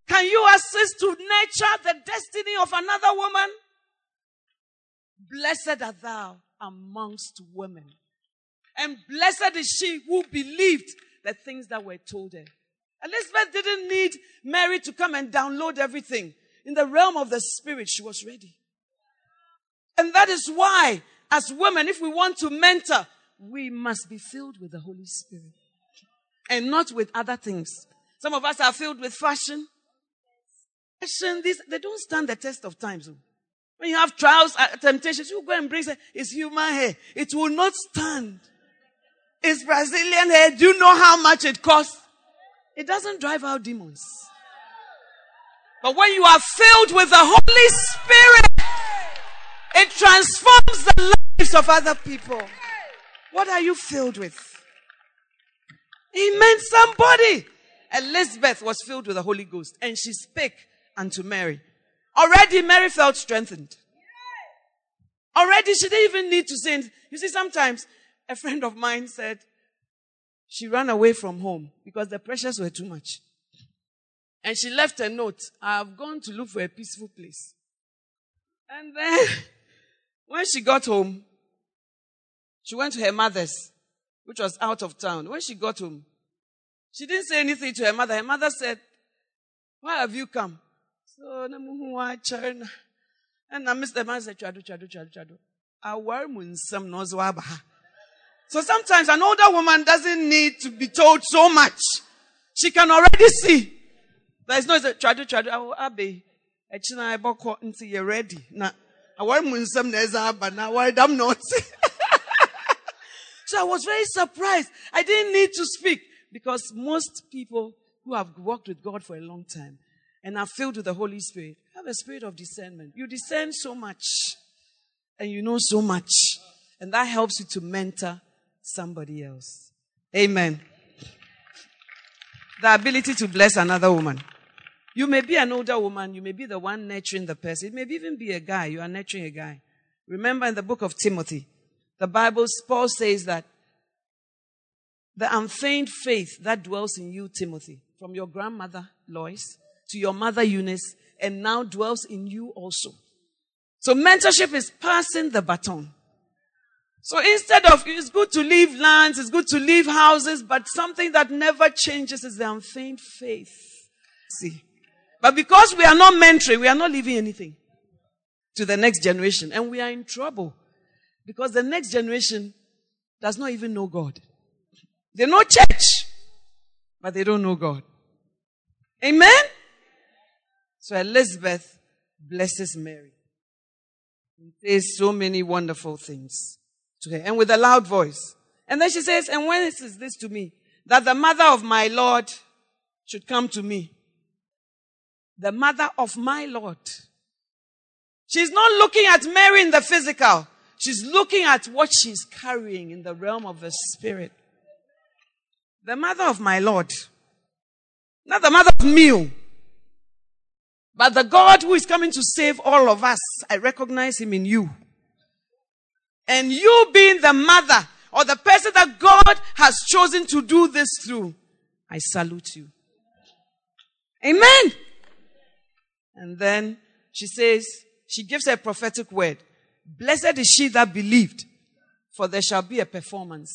can you assist to nurture the destiny of another woman? Blessed art thou amongst women. And blessed is she who believed the things that were told her. Elizabeth didn't need Mary to come and download everything. In the realm of the spirit, she was ready. And that is why, as women, if we want to mentor, we must be filled with the Holy Spirit and not with other things. Some of us are filled with fashion. Fashion, these, they don't stand the test of time. So. When you have trials, uh, temptations, you go and bring it. It's human hair. It will not stand. It's Brazilian hair. Do you know how much it costs? It doesn't drive out demons. But when you are filled with the Holy Spirit, it transforms the lives of other people. What are you filled with? He meant somebody. Elizabeth was filled with the Holy Ghost and she spake unto Mary. Already Mary felt strengthened. Already she didn't even need to say. You see, sometimes a friend of mine said she ran away from home because the pressures were too much. And she left a note. I have gone to look for a peaceful place. And then *laughs* when she got home, she went to her mother's, which was out of town. When she got home, she didn't say anything to her mother. Her mother said, Why have you come? So, and I missed the man said, Chado, chado, chado, chado. So sometimes an older woman doesn't need to be told so much. She can already see. There is no chado, chado, abe. Echina eboko until you're ready. Na, awar munsam neza aba na awar dam not. So I was very surprised. I didn't need to speak because most people who have walked with God for a long time and are filled with the Holy Spirit have a spirit of discernment. You discern so much and you know so much, and that helps you to mentor somebody else. Amen. The ability to bless another woman. You may be an older woman, you may be the one nurturing the person. It may even be a guy, you are nurturing a guy. Remember in the book of Timothy, the Bible, Paul says that the unfeigned faith that dwells in you, Timothy, from your grandmother, Lois, to your mother, Eunice, and now dwells in you also. So mentorship is passing the baton. So instead of, it's good to leave lands, it's good to leave houses, but something that never changes is the unfeigned faith. See. But because we are not mentoring, we are not leaving anything to the next generation, and we are in trouble. Because the next generation does not even know God. They know church, but they don't know God. Amen? So Elizabeth blesses Mary and says so many wonderful things to her and with a loud voice. And then she says, and when is this to me? That the mother of my Lord should come to me. The mother of my Lord. She's not looking at Mary in the physical. She's looking at what she's carrying in the realm of the spirit. The mother of my Lord. Not the mother of me. Oh. But the God who is coming to save all of us. I recognize him in you. And you being the mother or the person that God has chosen to do this through, I salute you. Amen. And then she says, she gives a prophetic word. Blessed is she that believed, for there shall be a performance.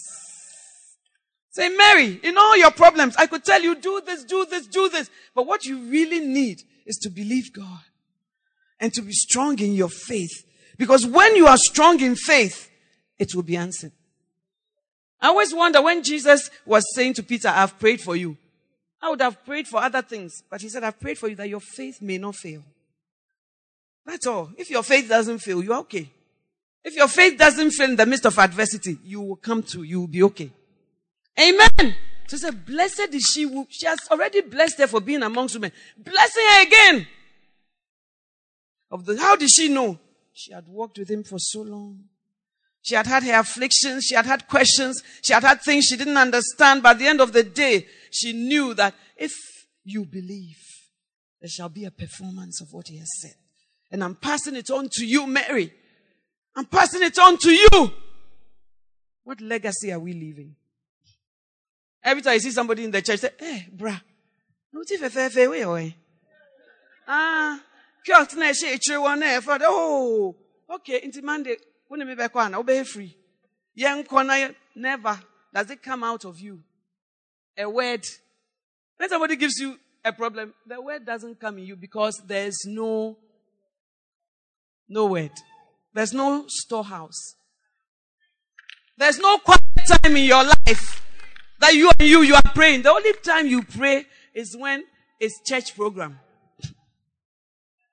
Say, Mary, in all your problems, I could tell you, do this, do this, do this. But what you really need is to believe God and to be strong in your faith. Because when you are strong in faith, it will be answered. I always wonder when Jesus was saying to Peter, I've prayed for you. I would have prayed for other things, but he said, I've prayed for you that your faith may not fail. That's all. If your faith doesn't fail, you're okay. If your faith doesn't fail in the midst of adversity, you will come to, you will be okay. Amen. So say, blessed is she who, she has already blessed her for being amongst women. Blessing her again. Of the, how did she know? She had walked with him for so long. She had had her afflictions. She had had questions. She had had things she didn't understand. But at the end of the day, she knew that if you believe, there shall be a performance of what he has said. And I'm passing it on to you, Mary. I'm passing it on to you. What legacy are we leaving? Every time I see somebody in the church, say, hey, eh, bruh, no fe we oi. Ah, kyot na she ichire one na for oh, okay, inti Monday, when me back one, obey free. Young corner, never does it come out of you. A word. When somebody gives you a problem, the word doesn't come in you because there's no, no word. There's no storehouse. There's no quiet time in your life that you and you, you are praying. The only time you pray is when it's church program.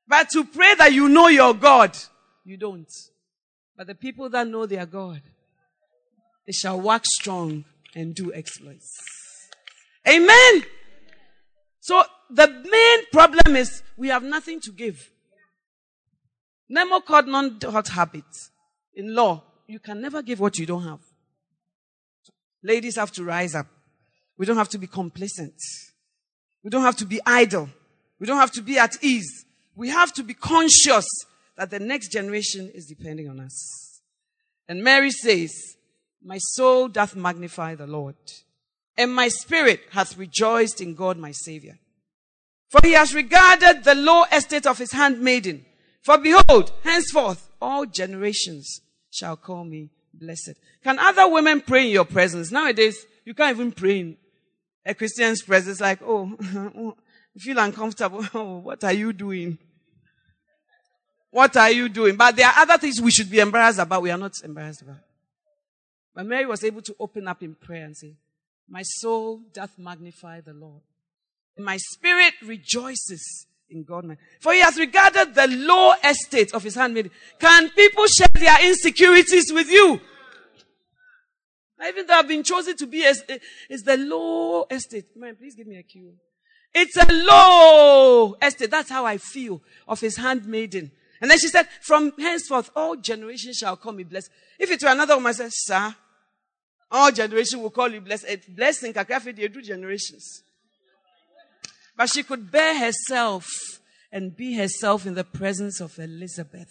But to pray that you know your God, you don't. But the people that know their God, they shall walk strong and do exploits. Amen. So the main problem is we have nothing to give. Nemo called non-hot habits. In law, you can never give what you don't have. Ladies have to rise up. We don't have to be complacent. We don't have to be idle. We don't have to be at ease. We have to be conscious that the next generation is depending on us. And Mary says, my soul doth magnify the Lord, and my spirit hath rejoiced in God my Savior. For he has regarded the low estate of his handmaiden. For behold, henceforth all generations shall call me blessed. Can other women pray in your presence? Nowadays, you can't even pray in a Christian's presence like, oh, you *laughs* feel uncomfortable. *laughs* Oh, what are you doing? What are you doing? But there are other things we should be embarrassed about. We are not embarrassed about. But Mary was able to open up in prayer and say, My soul doth magnify the Lord. My spirit rejoices in God. For he has regarded the low estate of his handmaid. Can people share their insecurities with you? Even though I've been chosen to be as, is the low estate. Man, please give me a cue. It's a low estate. That's how I feel of his handmaiden. And then she said, from henceforth, all generations shall call me blessed. If it were another woman, I said, sir, all generations will call you blessed. It's blessing, kakafe, they do generations. But she could bear herself and be herself in the presence of Elizabeth.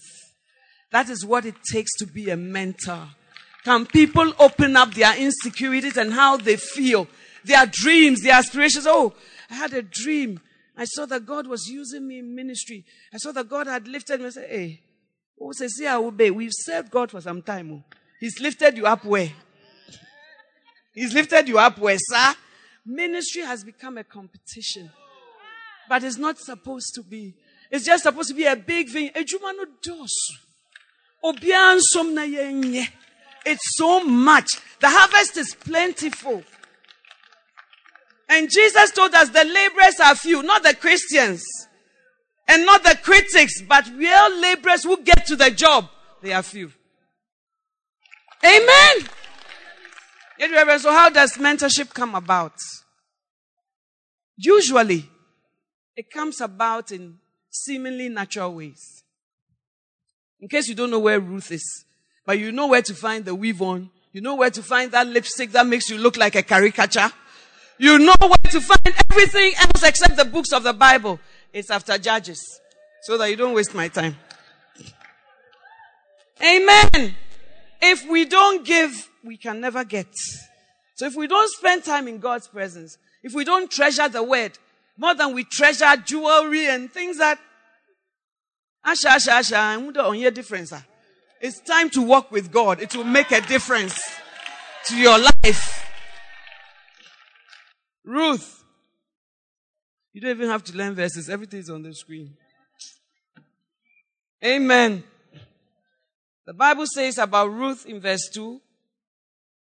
That is what it takes to be a mentor. Can people open up their insecurities and how they feel, their dreams, their aspirations? Oh, I had a dream. I saw that God was using me in ministry. I saw that God had lifted me. I said, hey, oh, say, see, I obey. We've served God for some time. Oh. He's lifted you up where? He's lifted you up where, sir? Ministry has become a competition. But it's not supposed to be. It's just supposed to be a big thing. It's so much. The harvest is plentiful. And Jesus told us the laborers are few, not the Christians. And not the critics, but real laborers who get to the job. They are few. Amen. So how does mentorship come about? Usually, it comes about in seemingly natural ways. In case you don't know where Ruth is, but you know where to find the weave on, you know where to find that lipstick that makes you look like a caricature. You know where to find everything else except the books of the Bible. It's after Judges. So that you don't waste my time. Amen. If we don't give, we can never get. So if we don't spend time in God's presence, if we don't treasure the word, more than we treasure jewelry and things that. Asha, asha, asha, on your difference. Ah. It's time to walk with God. It will make a difference to your life. Ruth. You don't even have to learn verses. Everything is on the screen. Amen. The Bible says about Ruth in verse 2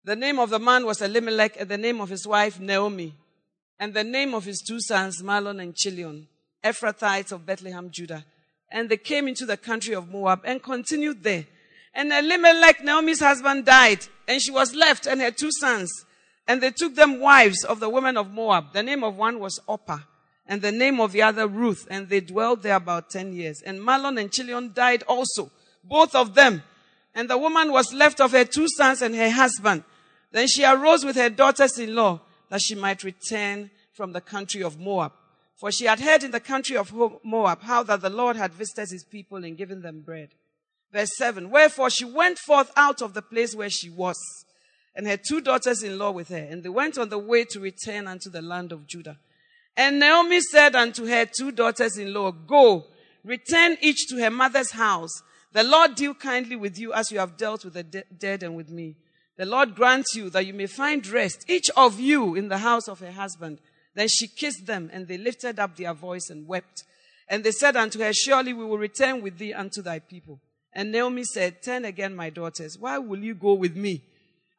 the name of the man was Elimelech, and the name of his wife Naomi and the name of his two sons, Mahlon and Chilion, Ephrathites of Bethlehem, Judah. And they came into the country of Moab and continued there. And Elimelech, Naomi's husband, died, and she was left and her two sons. And they took them wives of the women of Moab. The name of one was Orpah, and the name of the other Ruth, and they dwelled there about ten years. And Mahlon and Chilion died also, both of them. And the woman was left of her two sons and her husband. Then she arose with her daughters-in-law that she might return from the country of Moab. For she had heard in the country of Moab how that the Lord had visited his people and given them bread. Verse 7 Wherefore she went forth out of the place where she was, and her two daughters in law with her, and they went on the way to return unto the land of Judah. And Naomi said unto her two daughters in law, Go, return each to her mother's house. The Lord deal kindly with you as you have dealt with the de- dead and with me. The Lord grant you that you may find rest, each of you in the house of her husband. Then she kissed them, and they lifted up their voice and wept. And they said unto her, Surely we will return with thee unto thy people. And Naomi said, Turn again, my daughters. Why will you go with me?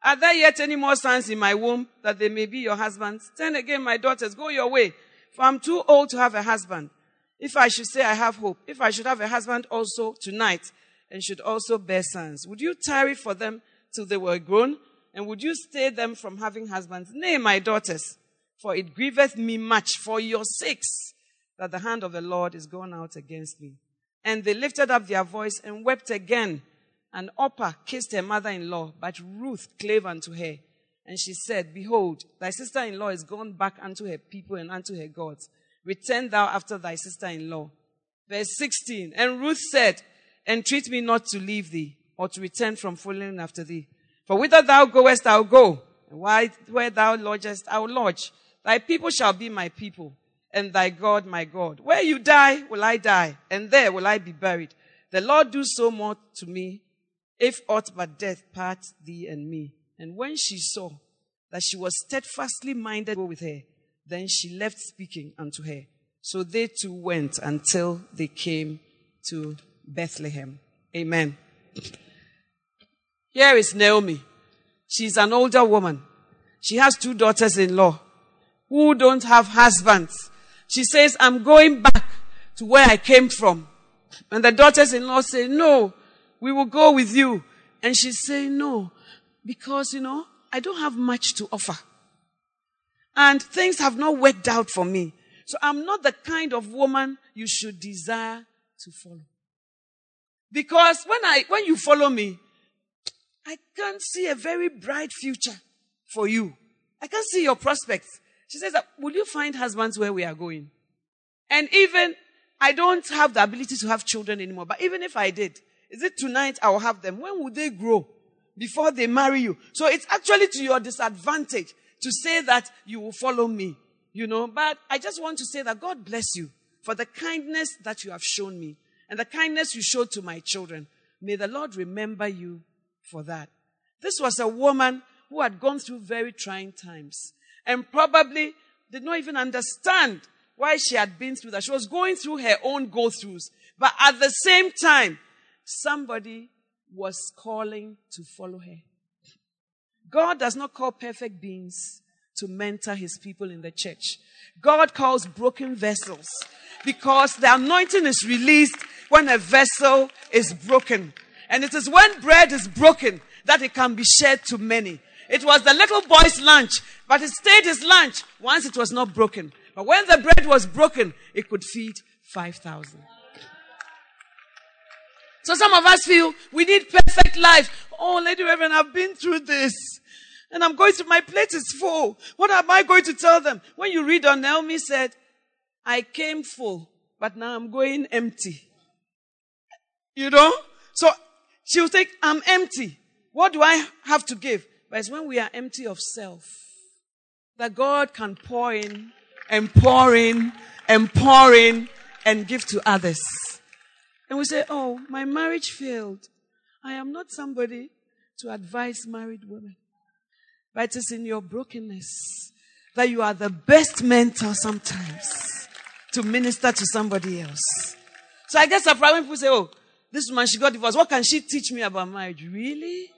Are there yet any more sons in my womb that they may be your husbands? Turn again, my daughters. Go your way. For I'm too old to have a husband. If I should say I have hope, if I should have a husband also tonight, and should also bear sons, would you tarry for them till they were grown? And would you stay them from having husbands? Nay, my daughters, for it grieveth me much for your sakes that the hand of the Lord is gone out against me. And they lifted up their voice and wept again. And Orpah kissed her mother in law, but Ruth clave unto her. And she said, Behold, thy sister in law is gone back unto her people and unto her gods. Return thou after thy sister in law. Verse 16. And Ruth said, Entreat me not to leave thee, or to return from following after thee. For whither thou goest, I'll go, and where thou lodgest, I'll lodge. Thy people shall be my people, and thy God my God. Where you die, will I die, and there will I be buried. The Lord do so more to me, if aught but death part thee and me. And when she saw that she was steadfastly minded with her, then she left speaking unto her. So they two went until they came to Bethlehem. Amen. Here is Naomi. She's an older woman. She has two daughters in law who don't have husbands. She says, I'm going back to where I came from. And the daughters in law say, No, we will go with you. And she say, No, because, you know, I don't have much to offer. And things have not worked out for me. So I'm not the kind of woman you should desire to follow. Because when I, when you follow me, I can't see a very bright future for you. I can't see your prospects. She says, will you find husbands where we are going? And even, I don't have the ability to have children anymore. But even if I did, is it tonight I will have them? When would they grow? Before they marry you. So it's actually to your disadvantage to say that you will follow me. You know, but I just want to say that God bless you for the kindness that you have shown me and the kindness you showed to my children. May the Lord remember you for that. This was a woman who had gone through very trying times and probably did not even understand why she had been through that. She was going through her own go throughs. But at the same time, somebody was calling to follow her. God does not call perfect beings to mentor his people in the church. God calls broken vessels because the anointing is released when a vessel is broken. And it is when bread is broken that it can be shared to many. It was the little boy's lunch, but it stayed his lunch once it was not broken. But when the bread was broken, it could feed 5,000. So some of us feel we need perfect life. Oh, Lady Reverend, I've been through this. And I'm going to, my plate is full. What am I going to tell them? When you read on Naomi said, I came full, but now I'm going empty. You know? So she'll think, I'm empty. What do I have to give? But it's when we are empty of self that God can pour in and pour in and pour in and give to others. And we say, Oh, my marriage failed. I am not somebody to advise married women. But it is in your brokenness that you are the best mentor sometimes to minister to somebody else. So I guess the problem people say, Oh, this woman, she got divorced. What can she teach me about marriage? Really?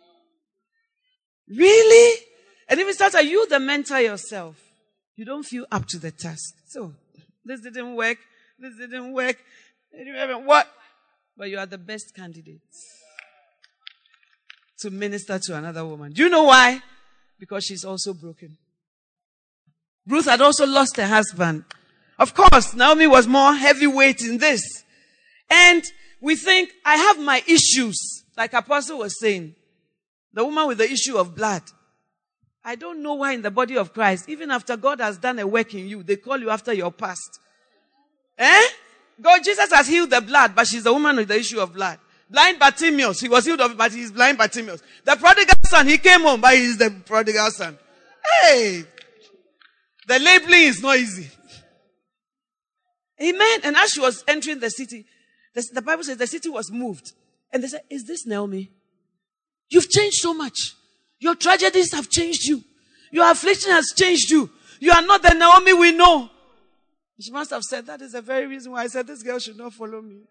Really? And if it starts, are you the mentor yourself? You don't feel up to the task. So, this didn't work. This didn't work. What? But you are the best candidate to minister to another woman. Do you know why? Because she's also broken. Ruth had also lost her husband. Of course, Naomi was more heavyweight in this. And we think, I have my issues, like Apostle was saying. The woman with the issue of blood. I don't know why in the body of Christ, even after God has done a work in you, they call you after your past. Eh? God, Jesus has healed the blood, but she's the woman with the issue of blood. Blind Bartimaeus, he was healed of but he's blind Bartimaeus. The prodigal son, he came home, but he's the prodigal son. Hey! The labeling is not easy. Amen. And as she was entering the city, the, the Bible says the city was moved. And they said, Is this Naomi? You've changed so much. Your tragedies have changed you. Your affliction has changed you. You are not the Naomi we know. She must have said, That is the very reason why I said this girl should not follow me.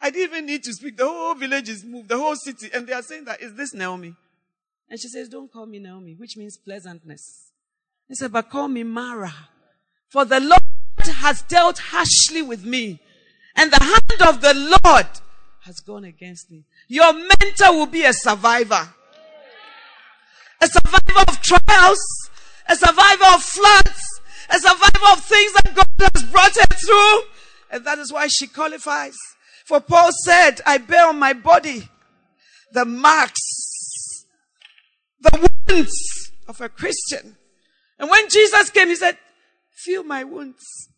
I didn't even need to speak. The whole village is moved, the whole city. And they are saying that, Is this Naomi? And she says, Don't call me Naomi, which means pleasantness. He said, But call me Mara. For the Lord has dealt harshly with me. And the hand of the Lord has gone against me. Your mentor will be a survivor. A survivor of trials, a survivor of floods, a survivor of things that God has brought her through. And that is why she qualifies. For Paul said, I bear on my body the marks, the wounds of a Christian. And when Jesus came, he said, Feel my wounds.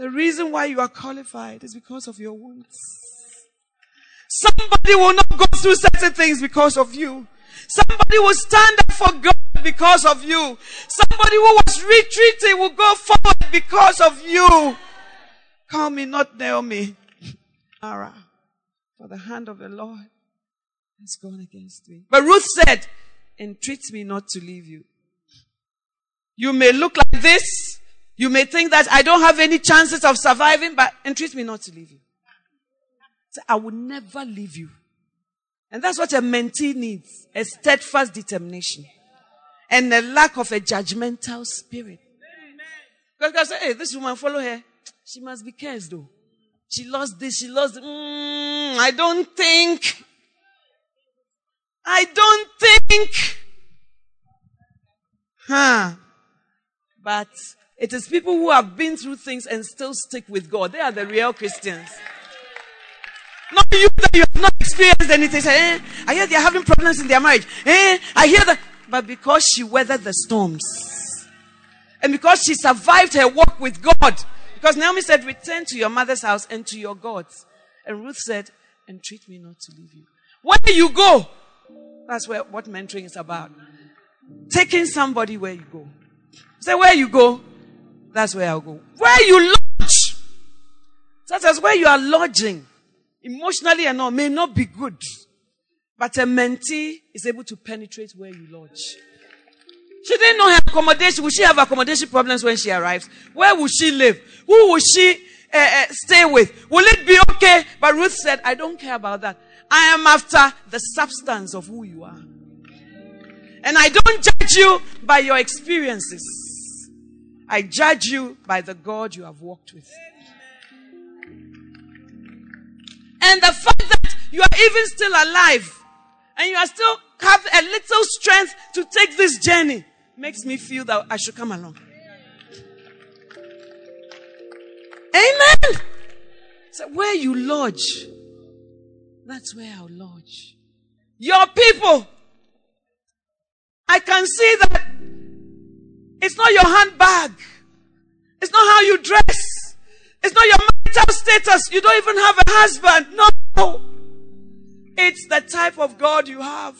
The reason why you are qualified is because of your wounds. Somebody will not go through certain things because of you. Somebody will stand up for God because of you. Somebody who was retreating will go forward because of you. Call me not Naomi. Mara. For the hand of the Lord has gone against me. But Ruth said, entreat me not to leave you. You may look like this. You may think that I don't have any chances of surviving, but entreat me not to leave you. So I will never leave you. And that's what a mentee needs. A steadfast determination. And a lack of a judgmental spirit. Because God say, hey, this woman follow her. She must be cursed though. She lost this, she lost, mm, I don't think. I don't think. Huh. But it is people who have been through things and still stick with God. They are the real Christians. Not you that you have not experienced anything. Say, eh, I hear they are having problems in their marriage. Eh, I hear that. But because she weathered the storms. And because she survived her walk with God. Because Naomi said, return to your mother's house and to your gods. And Ruth said, entreat me not to leave you. Where you go, that's where, what mentoring is about. Taking somebody where you go. Say, where you go, that's where I'll go. Where you lodge, such as where you are lodging, emotionally and all, may not be good. But a mentee is able to penetrate where you lodge. She didn't know her accommodation. Will she have accommodation problems when she arrives? Where will she live? Who will she uh, uh, stay with? Will it be okay? But Ruth said, I don't care about that. I am after the substance of who you are. And I don't judge you by your experiences. I judge you by the God you have walked with. And the fact that you are even still alive and you are still have a little strength to take this journey makes me feel that I should come along. Amen. So where you lodge, that's where I'll lodge. Your people. I can see that it's not your handbag. It's not how you dress. It's not your marital status. You don't even have a husband. No. It's the type of God you have.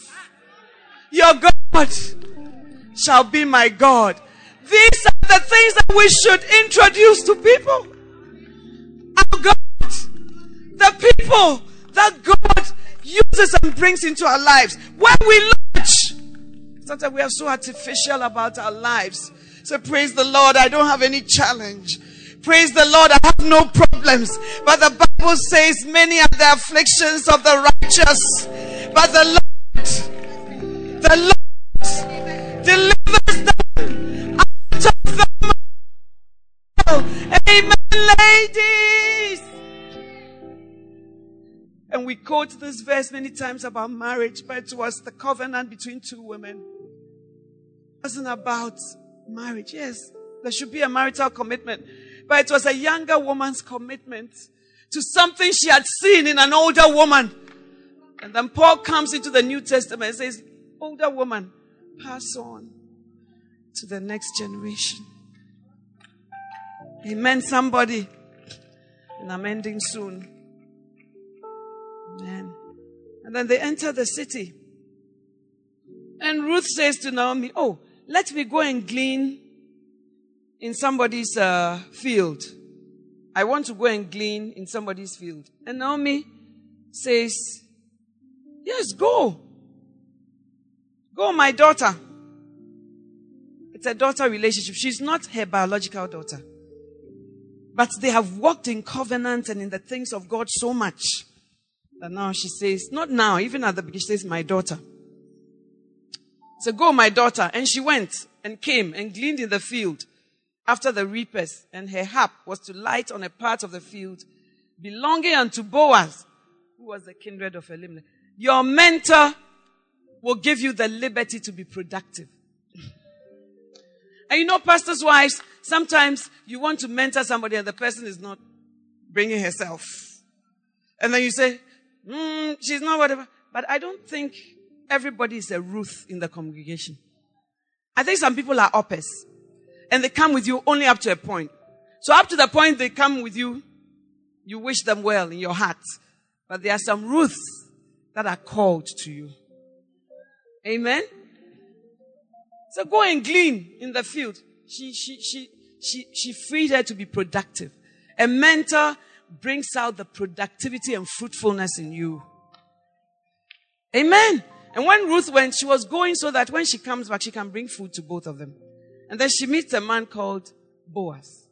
Your God shall be my God. These are the things that we should introduce to people. Our God, the people that God uses and brings into our lives. When we lodge, sometimes we are so artificial about our lives. So praise the Lord, I don't have any challenge. Praise the Lord, I have no problems. But the Bible says, many are the afflictions of the righteous. But the Lord, the Lord delivers them out of them. Amen, ladies. And we quote this verse many times about marriage, but it was the covenant between two women. It wasn't about marriage. Yes, there should be a marital commitment. But it was a younger woman's commitment to something she had seen in an older woman. And then Paul comes into the New Testament and says, Older woman, pass on to the next generation. Amen, somebody. And I'm ending soon. And then they enter the city. And Ruth says to Naomi, Oh, let me go and glean in somebody's uh, field. I want to go and glean in somebody's field. And Naomi says, Yes, go. Go, my daughter. It's a daughter relationship. She's not her biological daughter. But they have walked in covenant and in the things of God so much that now she says, not now, even at the beginning, she says, my daughter. So go, my daughter. And she went and came and gleaned in the field after the reapers, and her hap was to light on a part of the field belonging unto Boaz, who was the kindred of Elimelech. Your mentor will give you the liberty to be productive. and you know, pastors' wives, sometimes you want to mentor somebody and the person is not bringing herself. And then you say, mm, she's not whatever. But I don't think everybody is a Ruth in the congregation. I think some people are Orpahs and they come with you only up to a point. So up to the point they come with you, you wish them well in your heart. But there are some Ruths that are called to you. Amen. So go and glean in the field. She, she, she, she, she freed her to be productive. A mentor brings out the productivity and fruitfulness in you. Amen. And when Ruth went, she was going so that when she comes back, she can bring food to both of them. And then she meets a man called Boaz.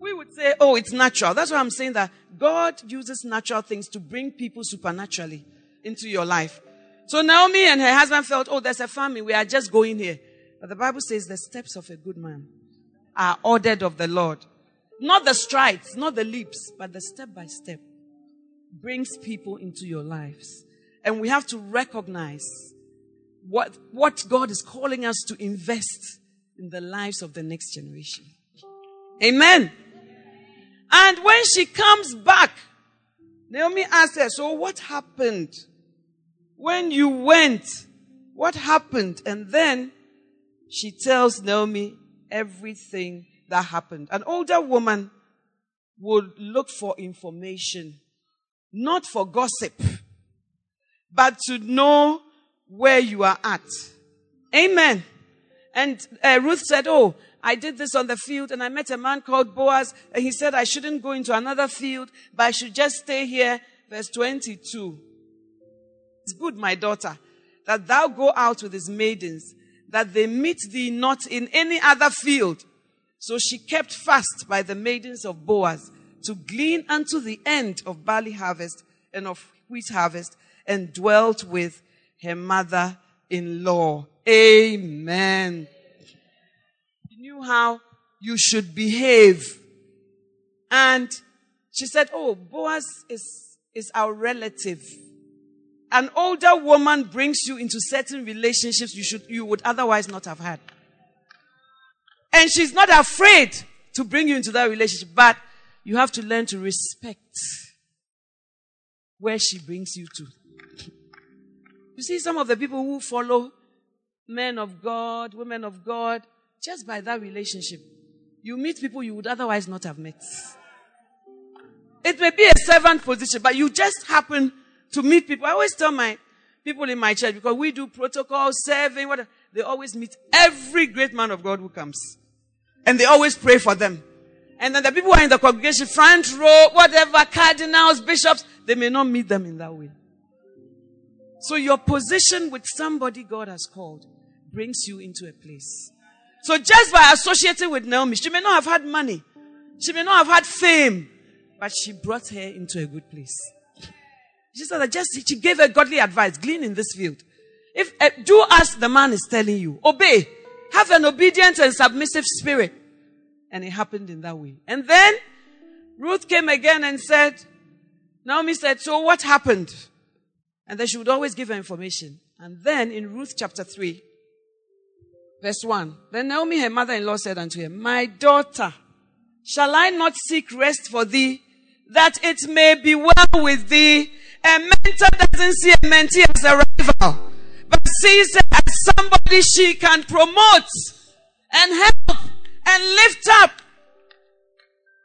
We would say, oh, it's natural. That's why I'm saying that God uses natural things to bring people supernaturally into your life. So Naomi and her husband felt, oh, there's a famine. We are just going here. But the Bible says the steps of a good man are ordered of the Lord. Not the strides, not the leaps, but the step by step brings people into your lives. And we have to recognize what, what God is calling us to invest in the lives of the next generation. Amen. And when she comes back, Naomi asked her, So what happened? When you went, what happened? And then she tells Naomi everything that happened. An older woman would look for information, not for gossip, but to know where you are at. Amen. And uh, Ruth said, Oh, I did this on the field and I met a man called Boaz and he said I shouldn't go into another field, but I should just stay here. Verse 22. It's good, my daughter, that thou go out with his maidens, that they meet thee not in any other field. So she kept fast by the maidens of Boaz to glean unto the end of barley harvest and of wheat harvest and dwelt with her mother in law. Amen. You knew how you should behave. And she said, Oh, Boaz is, is our relative. An older woman brings you into certain relationships you should, you would otherwise not have had. And she's not afraid to bring you into that relationship, but you have to learn to respect where she brings you to. You see, some of the people who follow men of God, women of God, just by that relationship, you meet people you would otherwise not have met. It may be a servant position, but you just happen to meet people. I always tell my people in my church because we do protocol, serving, whatever. They always meet every great man of God who comes. And they always pray for them. And then the people who are in the congregation, front row, whatever, cardinals, bishops, they may not meet them in that way. So your position with somebody God has called brings you into a place. So just by associating with Naomi, she may not have had money. She may not have had fame, but she brought her into a good place. She said that just, she gave her godly advice, glean in this field. If, uh, do as the man is telling you. Obey. Have an obedient and submissive spirit. And it happened in that way. And then Ruth came again and said, Naomi said, so what happened? And then she would always give her information. And then in Ruth chapter 3, verse 1, then Naomi, her mother-in-law said unto her, My daughter, shall I not seek rest for thee, that it may be well with thee? A mentor doesn't see a mentee as a rival, sees her as somebody she can promote and help and lift up.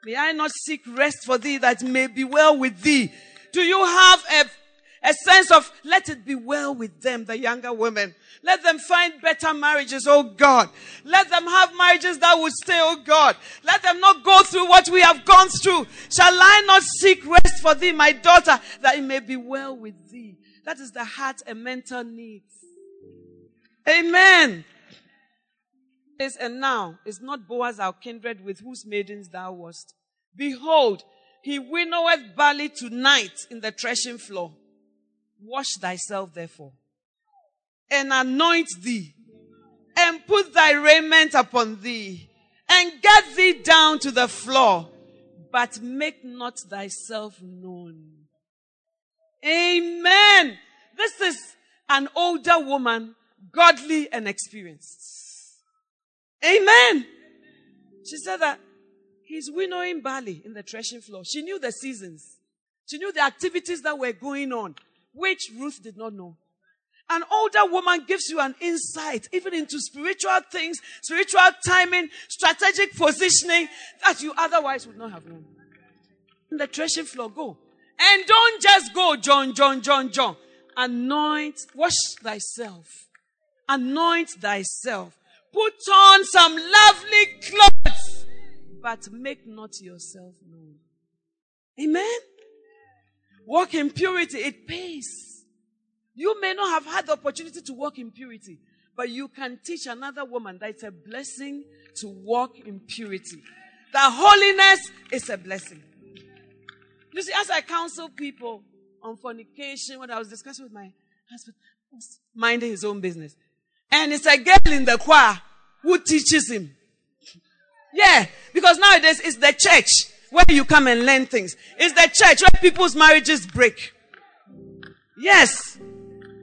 May I not seek rest for thee that may be well with thee? Do you have a A sense of let it be well with them, the younger women. Let them find better marriages, oh God. Let them have marriages that would stay, oh God. Let them not go through what we have gone through. Shall I not seek rest for thee, my daughter, that it may be well with thee? That is the heart and mental needs. Amen. Is and now is not Boaz our kindred with whose maidens thou wast. Behold, he winnoweth barley tonight in the threshing floor. Wash thyself therefore, and anoint thee, and put thy raiment upon thee, and get thee down to the floor, but make not thyself known. Amen. This is an older woman, godly and experienced. Amen. She said that he's winnowing barley in the threshing floor. She knew the seasons. She knew the activities that were going on, which Ruth did not know. An older woman gives you an insight, even into spiritual things, spiritual timing, strategic positioning that you otherwise would not have known. In the threshing floor, go. And don't just go, John, John, John, John. Anoint, wash thyself. Anoint thyself. Put on some lovely clothes, but make not yourself known. Amen. Walk in purity. It pays. You may not have had the opportunity to walk in purity, but you can teach another woman that it's a blessing to walk in purity. That holiness is a blessing. You see, as I counsel people on fornication, when I was discussing with my husband, minding his own business. And it's a girl in the choir who teaches him. Yeah, because nowadays it's the church where you come and learn things. It's the church where people's marriages break. Yes.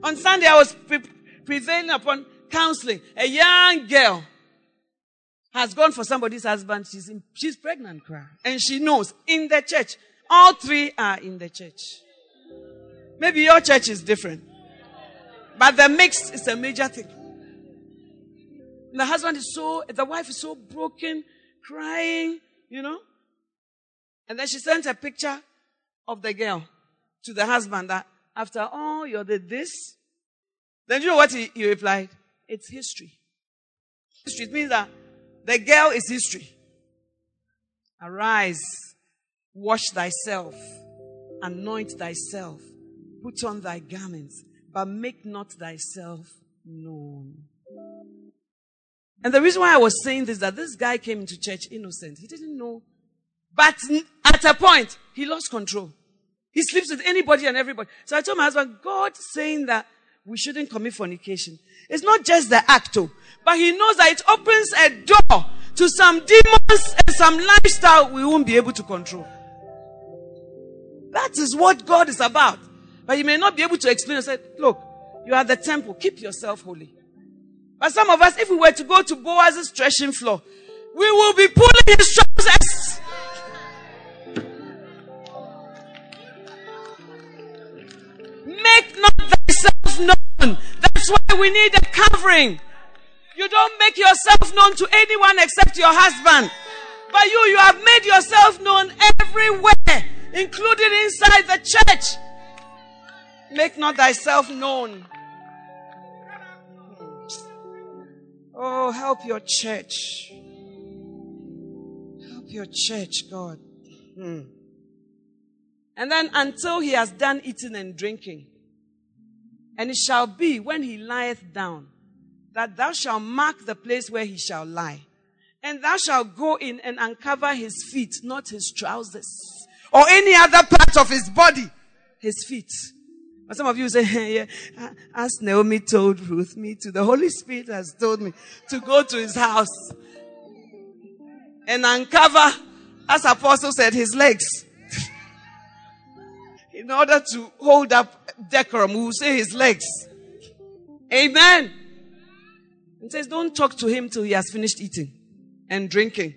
On Sunday I was pre- prevailing upon counseling. A young girl has gone for somebody's husband. She's, in, she's pregnant, cry. And she knows in the church. All three are in the church. Maybe your church is different. But the mix is a major thing. The husband is so, the wife is so broken, crying, you know. And then she sent a picture of the girl to the husband that after all you did this. Then you know what he, he replied? It's history. History means that the girl is history. Arise, wash thyself, anoint thyself, put on thy garments, but make not thyself known. And the reason why I was saying this is that this guy came into church innocent. He didn't know. But at a point, he lost control. He sleeps with anybody and everybody. So I told my husband, God saying that we shouldn't commit fornication. It's not just the act, oh, but he knows that it opens a door to some demons and some lifestyle we won't be able to control. That is what God is about. But you may not be able to explain and say, look, you are the temple. Keep yourself holy. But some of us, if we were to go to Boaz's threshing floor, we will be pulling his trousers. Make not thyself known. That's why we need a covering. You don't make yourself known to anyone except your husband. But you, you have made yourself known everywhere, including inside the church. Make not thyself known. Oh, help your church. Help your church, God. Hmm. And then until he has done eating and drinking. And it shall be when he lieth down that thou shalt mark the place where he shall lie. And thou shalt go in and uncover his feet, not his trousers, or any other part of his body, his feet. But some of you say, *laughs* yeah, as Naomi told Ruth, me too. The Holy Spirit has told me to go to his house and uncover, as Apostle said, his legs. *laughs* In order to hold up decorum, we will say his legs. Amen. And says, don't talk to him till he has finished eating and drinking.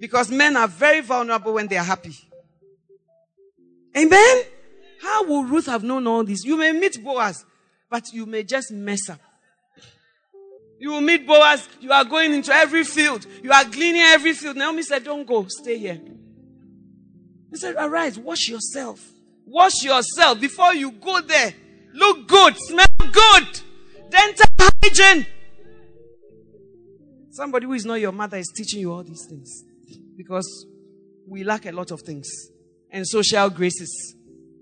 Because men are very vulnerable when they are happy. Amen. How will Ruth have known all this? You may meet Boaz, but you may just mess up. You will meet Boaz, you are going into every field, you are gleaning every field. Naomi said, Don't go, stay here. He said, Arise, wash yourself. Wash yourself before you go there. look good, smell good, dental hygiene. Somebody who is not your mother is teaching you all these things because we lack a lot of things and social graces.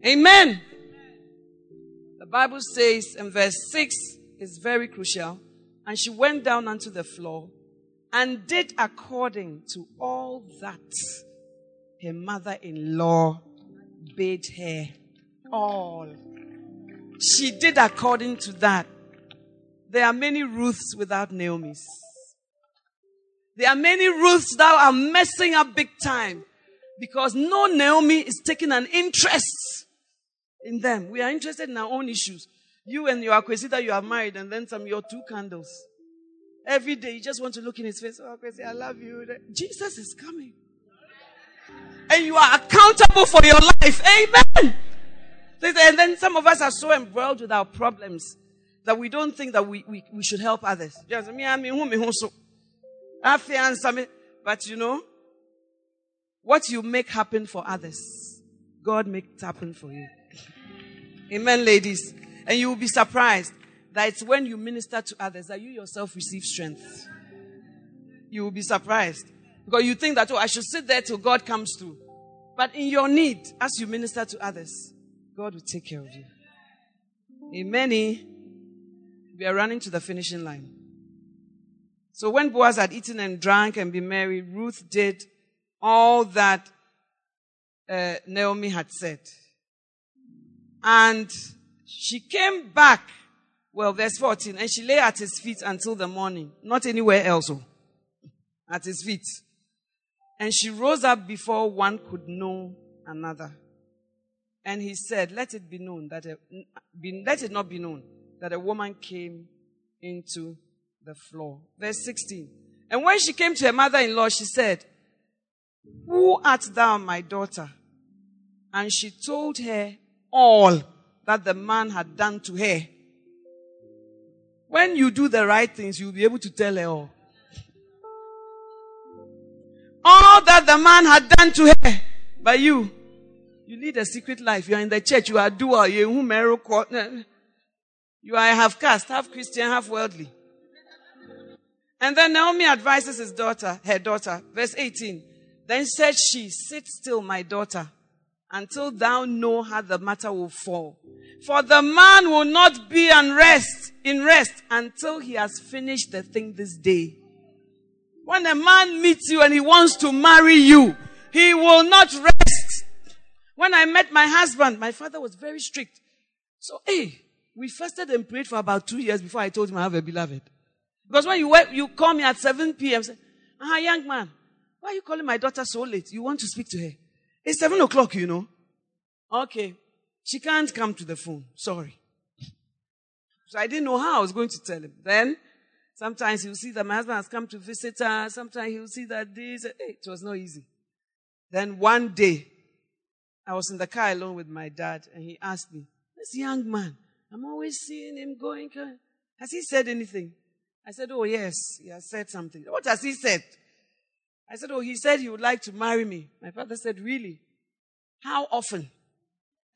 Amen. The Bible says in verse 6 is very crucial. And she went down onto the floor and did according to all that her mother in law bade her. All. She did according to that. There are many Ruths without Naomi's. There are many Ruths that are messing up big time because no Naomi is taking an interest in them. We are interested in our own issues. You and your Akwesi you are married and then some your two candles. Every day you just want to look in his face. Oh, I love you. Jesus is coming. And you are accountable for your life. Amen. And then some of us are so embroiled with our problems that we don't think that we, we, we should help others. Just me, I mean, but you know, what you make happen for others, God makes happen for you. Amen, ladies. And you will be surprised that it's when you minister to others that you yourself receive strength. You will be surprised. Because you think that, oh, I should sit there till God comes through. But in your need, as you minister to others, God will take care of you. In many, We are running to the finishing line. So when Boaz had eaten and drank and been merry, Ruth did all that uh, Naomi had said. And she came back, well, verse 14, and she lay at his feet until the morning, not anywhere else, oh. at his feet. And she rose up before one could know another. And he said, Let it be known that a, be, let it not be known that a woman came into the floor. Verse 16. And when she came to her mother in law, she said, Who art thou, my daughter? And she told her all that the man had done to her. When you do the right things, you'll be able to tell her all. All that the man had done to her. But you, you lead a secret life. You are in the church. You are dual. You are you are half caste, half Christian, half worldly. And then Naomi advises his daughter, her daughter, verse 18. Then said she, Sit still, my daughter, until thou know how the matter will fall. For the man will not be unrest, in rest until he has finished the thing this day. When a man meets you and he wants to marry you, he will not rest. When I met my husband, my father was very strict. So, hey, we fasted and prayed for about two years before I told him I have a beloved. Because when you you call me at 7 p.m., say, ah, young man, why are you calling my daughter so late? You want to speak to her. It's 7 o'clock, you know. Okay. She can't come to the phone. Sorry. So I didn't know how I was going to tell him. Then, sometimes he'll see that my husband has come to visit her. Sometimes he'll see that this. Hey, it was not easy. Then one day, I was in the car alone with my dad, and he asked me, This young man, I'm always seeing him going. Has he said anything? I said, Oh, yes, he has said something. What has he said? I said, Oh, he said he would like to marry me. My father said, Really? How often?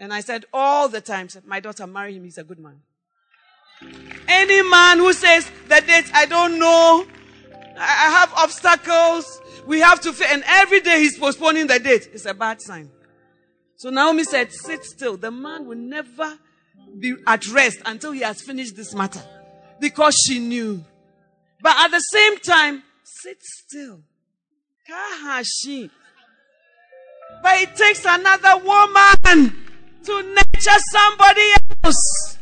And I said all the time, said, my daughter, marry him. He's a good man. Any man who says the date, I don't know, I have obstacles, we have to, and every day he's postponing the date, it's a bad sign. So Naomi said, sit still. The man will never be at rest until he has finished this matter. Because she knew. But at the same time, sit still. But it takes another woman to nurture somebody else.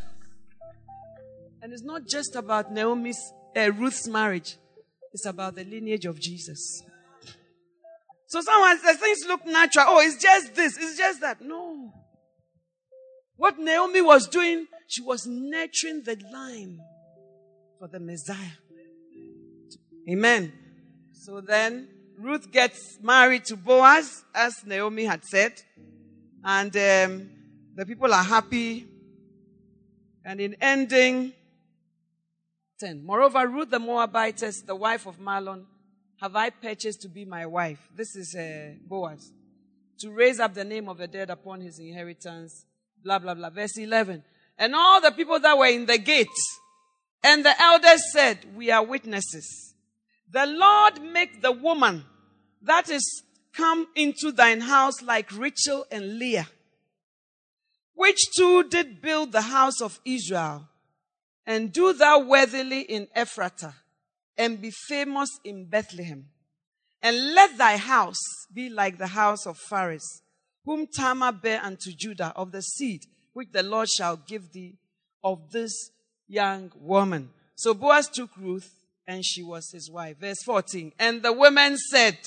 And it's not just about Naomi's, uh, Ruth's marriage. It's about the lineage of Jesus. So someone says things look natural. Oh, it's just this. It's just that. No. What Naomi was doing, she was nurturing the line for the Messiah. Amen. So then Ruth gets married to Boaz, as Naomi had said. And um, the people are happy. And in ending 10, moreover, Ruth the Moabitess, the wife of Mahlon, have I purchased to be my wife. This is uh, Boaz. To raise up the name of the dead upon his inheritance. Blah, blah, blah. Verse 11. and all the people that were in the gate. And the elders said, we are witnesses. The Lord make the woman that is come into thine house like Rachel and Leah, which two did build the house of Israel, and do thou worthily in Ephratah, and be famous in Bethlehem. And let thy house be like the house of Pharez, whom Tamar bare unto Judah of the seed which the Lord shall give thee of this young woman. So Boaz took Ruth, and she was his wife. Verse 14. And the women said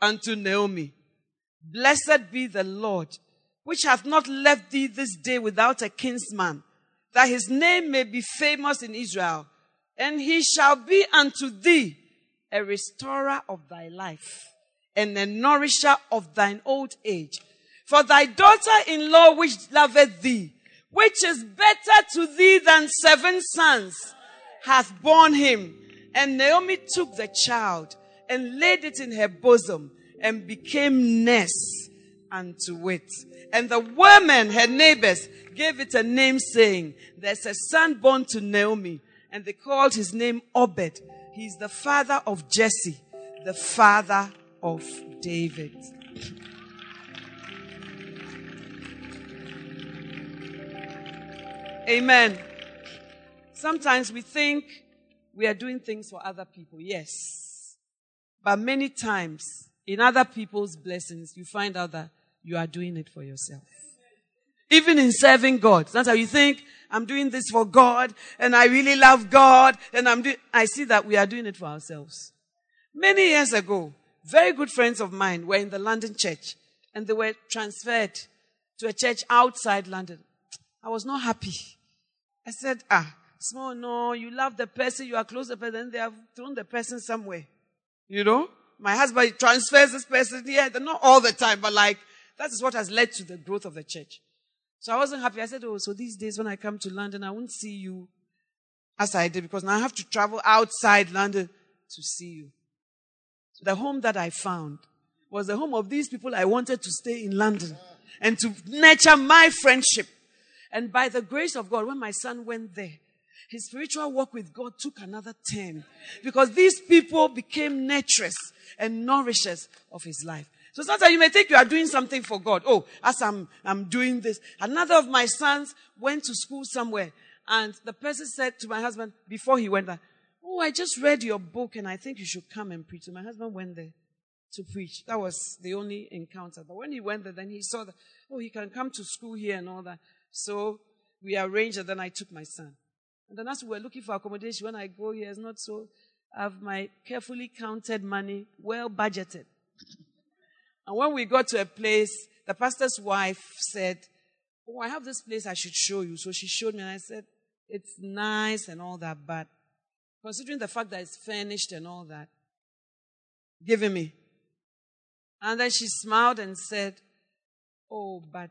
unto Naomi, Blessed be the Lord, which hath not left thee this day without a kinsman, that his name may be famous in Israel. And he shall be unto thee a restorer of thy life and a nourisher of thine old age. For thy daughter in law, which loveth thee, which is better to thee than seven sons, hath borne him. And Naomi took the child and laid it in her bosom and became nurse unto it. And the women, her neighbors, gave it a name saying, There's a son born to Naomi. And they called his name Obed. He's the father of Jesse, the father of David. Amen. Sometimes we think we are doing things for other people. Yes. But many times, in other people's blessings, you find out that you are doing it for yourself. Even in serving God. That's how you think, I'm doing this for God, and I really love God, and I'm doing, I see that we are doing it for ourselves. Many years ago, very good friends of mine were in the London church, and they were transferred to a church outside London. I was not happy. I said, ah, small, no, you love the person, you are close to the person, then they have thrown the person somewhere. You know? My husband transfers this person here, not all the time, but like, that is what has led to the growth of the church. So I wasn't happy. I said, oh, so these days when I come to London, I won't see you as I did because now I have to travel outside London to see you. So the home that I found was the home of these people I wanted to stay in London and to nurture my friendship. And by the grace of God, when my son went there, his spiritual walk with God took another turn because these people became nurturers and nourishers of his life. So sometimes you may think you are doing something for God. Oh, as I'm, I'm doing this. Another of my sons went to school somewhere and the person said to my husband before he went there, Oh, I just read your book and I think you should come and preach. So my husband went there to preach. That was the only encounter. But when he went there, then he saw that, oh, he can come to school here and all that. So we arranged and then I took my son. And then as we were looking for accommodation, when I go here, it's not so, I have my carefully counted money, well budgeted. And when we got to a place, the pastor's wife said, Oh, I have this place I should show you. So she showed me and I said, It's nice and all that, but considering the fact that it's furnished and all that, giving me. And then she smiled and said, Oh, but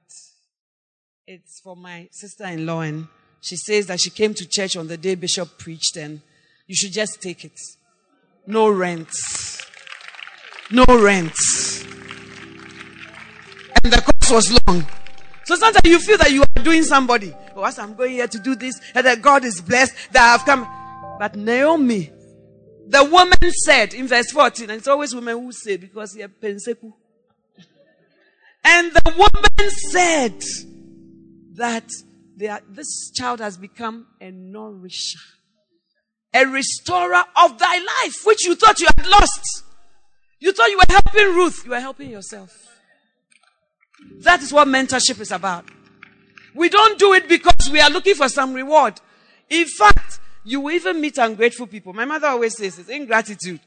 it's for my sister in law. And she says that she came to church on the day Bishop preached, and you should just take it. No rent. No rent and the course was long. So sometimes you feel that you are doing somebody. Oh, as I'm going here to do this, and that God is blessed that I have come. But Naomi, the woman said in verse 14, and it's always women who say because are penseku. And the woman said that are, this child has become a nourisher, a restorer of thy life, which you thought you had lost. You thought you were helping Ruth, you were helping yourself. That is what mentorship is about. We don't do it because we are looking for some reward. In fact, you will even meet ungrateful people. My mother always says this ingratitude.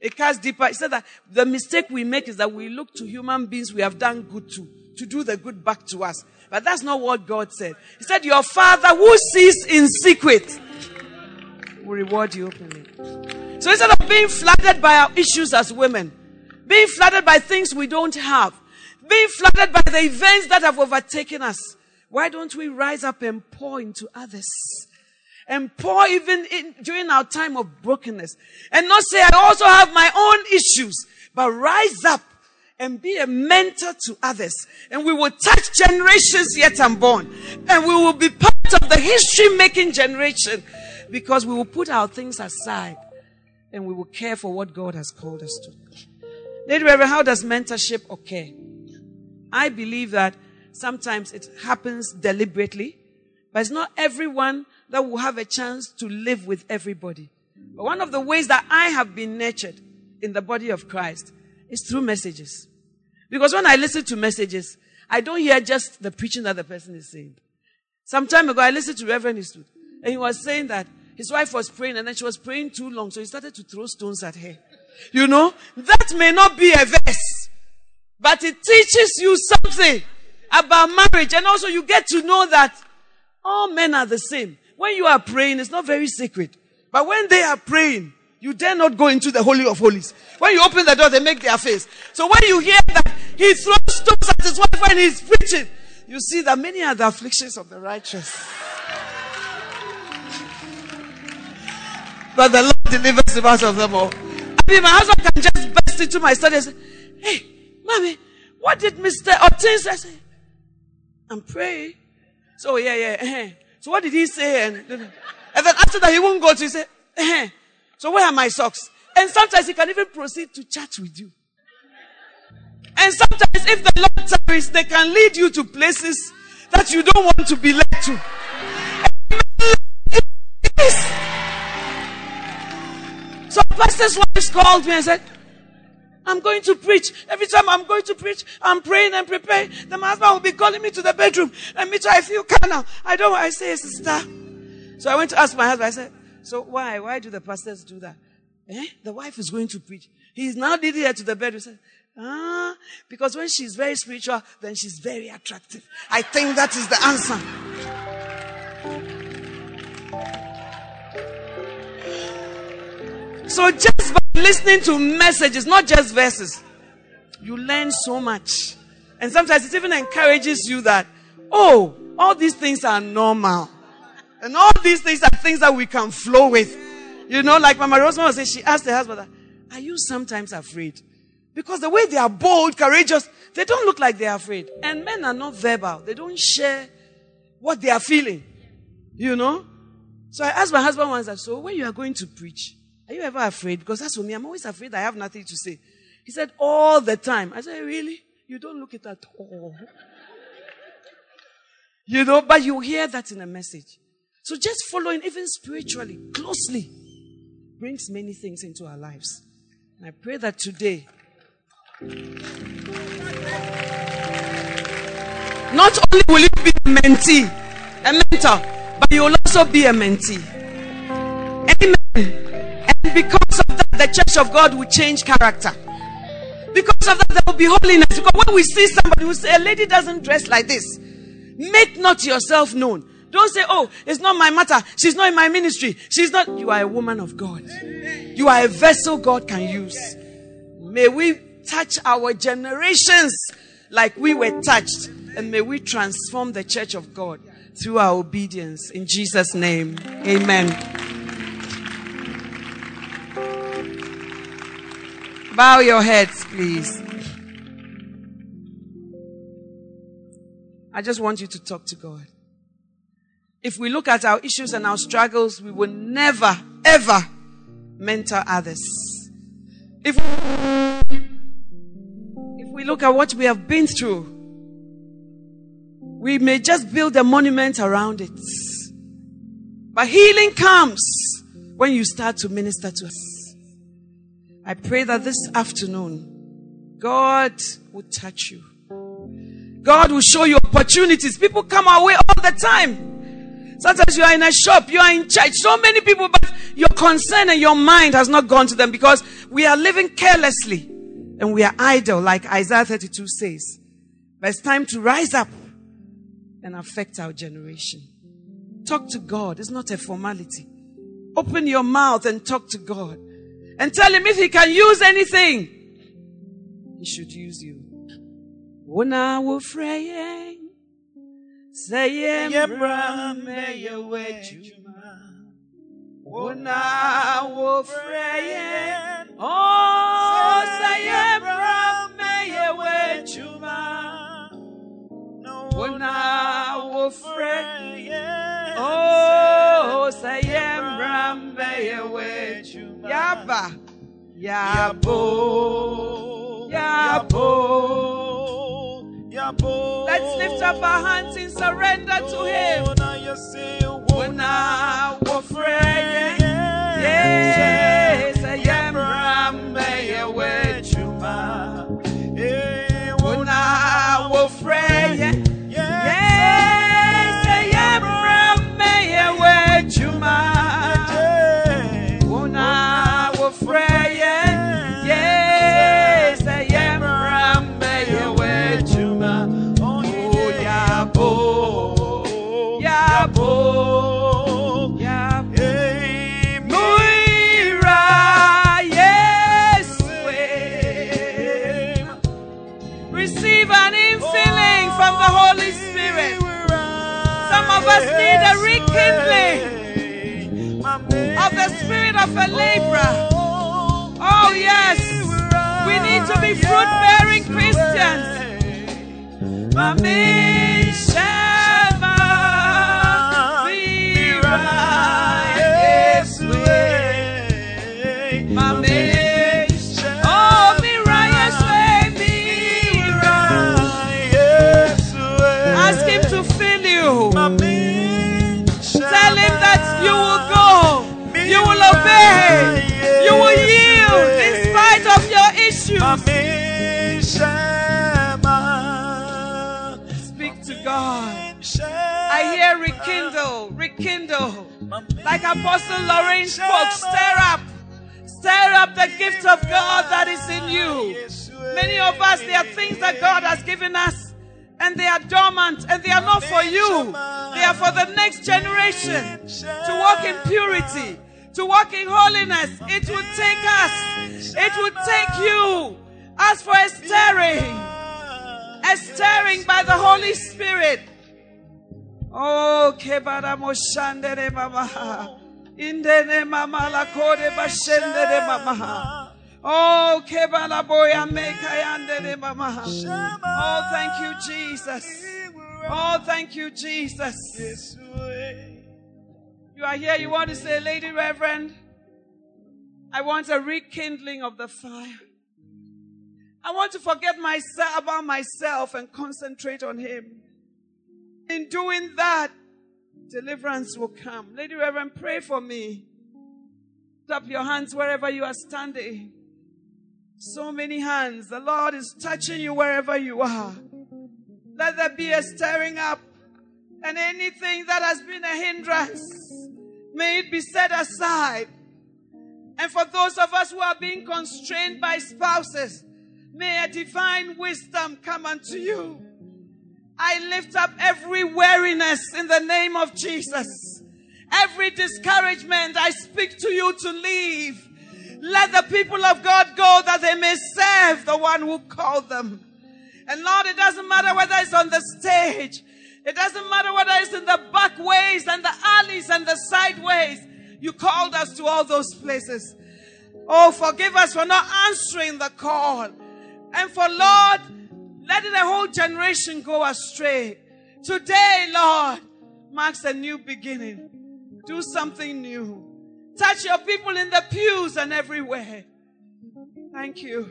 It cuts deeper. She said that the mistake we make is that we look to human beings we have done good to, to do the good back to us. But that's not what God said. He said, Your father who sees in secret will reward you openly. So instead of being flooded by our issues as women, being flooded by things we don't have, being flooded by the events that have overtaken us, why don't we rise up and pour into others? And pour even in, during our time of brokenness. And not say, I also have my own issues, but rise up and be a mentor to others. And we will touch generations yet unborn. And we will be part of the history making generation because we will put our things aside and we will care for what God has called us to. Lady Reverend, how does mentorship occur? I believe that sometimes it happens deliberately, but it's not everyone that will have a chance to live with everybody. But one of the ways that I have been nurtured in the body of Christ is through messages. Because when I listen to messages, I don't hear just the preaching that the person is saying. Some time ago, I listened to Reverend Eastwood, and he was saying that his wife was praying, and then she was praying too long, so he started to throw stones at her. You know, that may not be a verse, but it teaches you something about marriage, and also you get to know that all men are the same. When you are praying, it's not very sacred. But when they are praying, you dare not go into the Holy of Holies. When you open the door, they make their face. So when you hear that he throws stones at his wife when he's preaching, you see that many are the afflictions of the righteous. But the Lord delivers him out of them all. I mean, my husband can just burst into my study and say, Hey, mommy, what did Mr. Ortiz say? I'm praying. So, yeah, yeah. Uh-huh. So, what did he say? And, and then after that, he won't go to, he say, uh-huh. So where are my socks? And sometimes he can even proceed to chat with you. And sometimes if the Lord tarries, they can lead you to places that you don't want to be led to. So pastor's wife called me and said, I'm going to preach. Every time I'm going to preach, I'm praying and preparing. The husband will be calling me to the bedroom. And me too, I feel carnal. I don't I say, sister. So I went to ask my husband. I said, so why? Why do the pastors do that? Eh? The wife is going to preach. He's now leading her to the bedroom. Said, ah, because when she's very spiritual, then she's very attractive. I think that is the answer. So just by listening to messages, not just verses, you learn so much. And sometimes it even encourages you that, oh, all these things are normal. And all these things are things that we can flow with. You know, like Mama Rosemary said, she asked her husband, Are you sometimes afraid? Because the way they are bold, courageous, they don't look like they are afraid. And men are not verbal, they don't share what they are feeling. You know? So I asked my husband once, I So when you are going to preach, are you ever afraid? Because that's for me, I'm always afraid I have nothing to say. He said, All the time. I said, Really? You don't look it at all. *laughs* you know, but you hear that in a message. So just following, even spiritually, closely, brings many things into our lives. And I pray that today, not only will you be a mentee, a mentor, but you will also be a mentee. Amen. And because of that, the church of God will change character. Because of that, there will be holiness. Because when we see somebody who say, a lady doesn't dress like this, make not yourself known. Don't say, oh, it's not my matter. She's not in my ministry. She's not. You are a woman of God. You are a vessel God can use. May we touch our generations like we were touched. And may we transform the church of God through our obedience. In Jesus' name. Amen. Bow your heads, please. I just want you to talk to God if we look at our issues and our struggles, we will never, ever mentor others. If, we look at what we have been through, we may just build a monument around it. But healing comes when you start to minister to us. I pray that this afternoon, God will touch you. God will show you opportunities. People come our way all the time. Sometimes you are in a shop, you are in church, so many people, but your concern and your mind has not gone to them because we are living carelessly and we are idle, like Isaiah 32 says. But it's time to rise up and affect our generation. Talk to God. It's not a formality. Open your mouth and talk to God. And tell him if he can use anything, he should use you. Sayembra meye wejuma. Ona wo freyen. Oh, sayembra meye wejuma. Ona wo freyen. Oh, yaba yabo yabo. Let's lift up our hands in surrender to Him. Wona wofre yes, yemrambe Of need a rekindling of the spirit of a laborer. Oh, yes. We need to be fruit bearing Christians. Mami Speak to God. I hear rekindle, rekindle. Like Apostle Lorraine spoke, stir up. Stir up the gift of God that is in you. Many of us, there are things that God has given us, and they are dormant, and they are not for you. They are for the next generation to walk in purity, to walk in holiness. It will take us, it will take you. As for a stirring, a stirring by the Holy Spirit. Oh, kebara moshandere mama. Indene mama la kode bashendere mama. Oh, kebala boya mekayandere mama. Oh, thank you, Jesus. Oh, thank you, Jesus. You are here, you want to say, Lady Reverend, I want a rekindling of the fire. I want to forget myself about myself and concentrate on Him. In doing that, deliverance will come. Lady Reverend, pray for me. Lift up your hands wherever you are standing. So many hands. The Lord is touching you wherever you are. Let there be a stirring up. And anything that has been a hindrance, may it be set aside. And for those of us who are being constrained by spouses, may a divine wisdom come unto you. I lift up every weariness in the name of Jesus. Every discouragement, I speak to you to leave. Let the people of God go that they may serve the one who called them. And Lord, it doesn't matter whether it's on the stage. It doesn't matter whether it's in the back ways and the alleys and the sideways. You called us to all those places. Oh, forgive us for not answering the call. And for Lord, letting a whole generation go astray. Today, Lord, marks a new beginning. Do something new. Touch your people in the pews and everywhere. Thank you.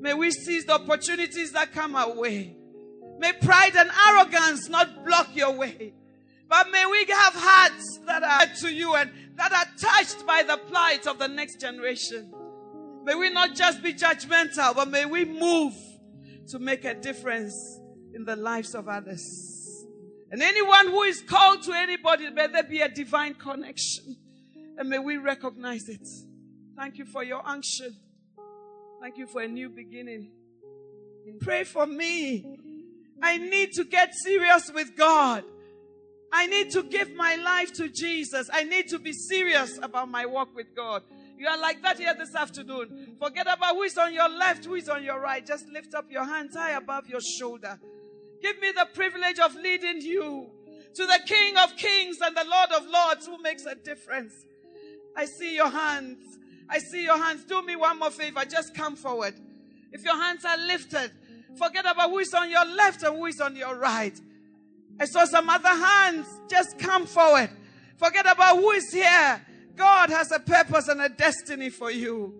May we seize the opportunities that come our way. May pride and arrogance not block your way. But may we have hearts that are to you and that are touched by the plight of the next generation. May we not just be judgmental, but may we move to make a difference in the lives of others. And anyone who is called to anybody, may there be a divine connection. And may we recognize it. Thank you for your unction. Thank you for a new beginning. Pray for me. I need to get serious with God. I need to give my life to Jesus. I need to be serious about my walk with God. You are like that here this afternoon. Forget about who is on your left, who is on your right. Just lift up your hands high above your shoulder. Give me the privilege of leading you to the King of Kings and the Lord of Lords who makes a difference. I see your hands. I see your hands. Do me one more favor. Just come forward. If your hands are lifted, forget about who is on your left and who is on your right. I saw some other hands. Just come forward. Forget about who is here. God has a purpose and a destiny for you.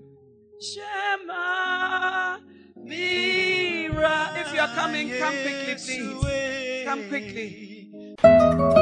Shema Mira. If you're coming, come quickly, please. Come quickly.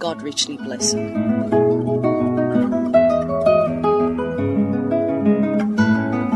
God richly bless.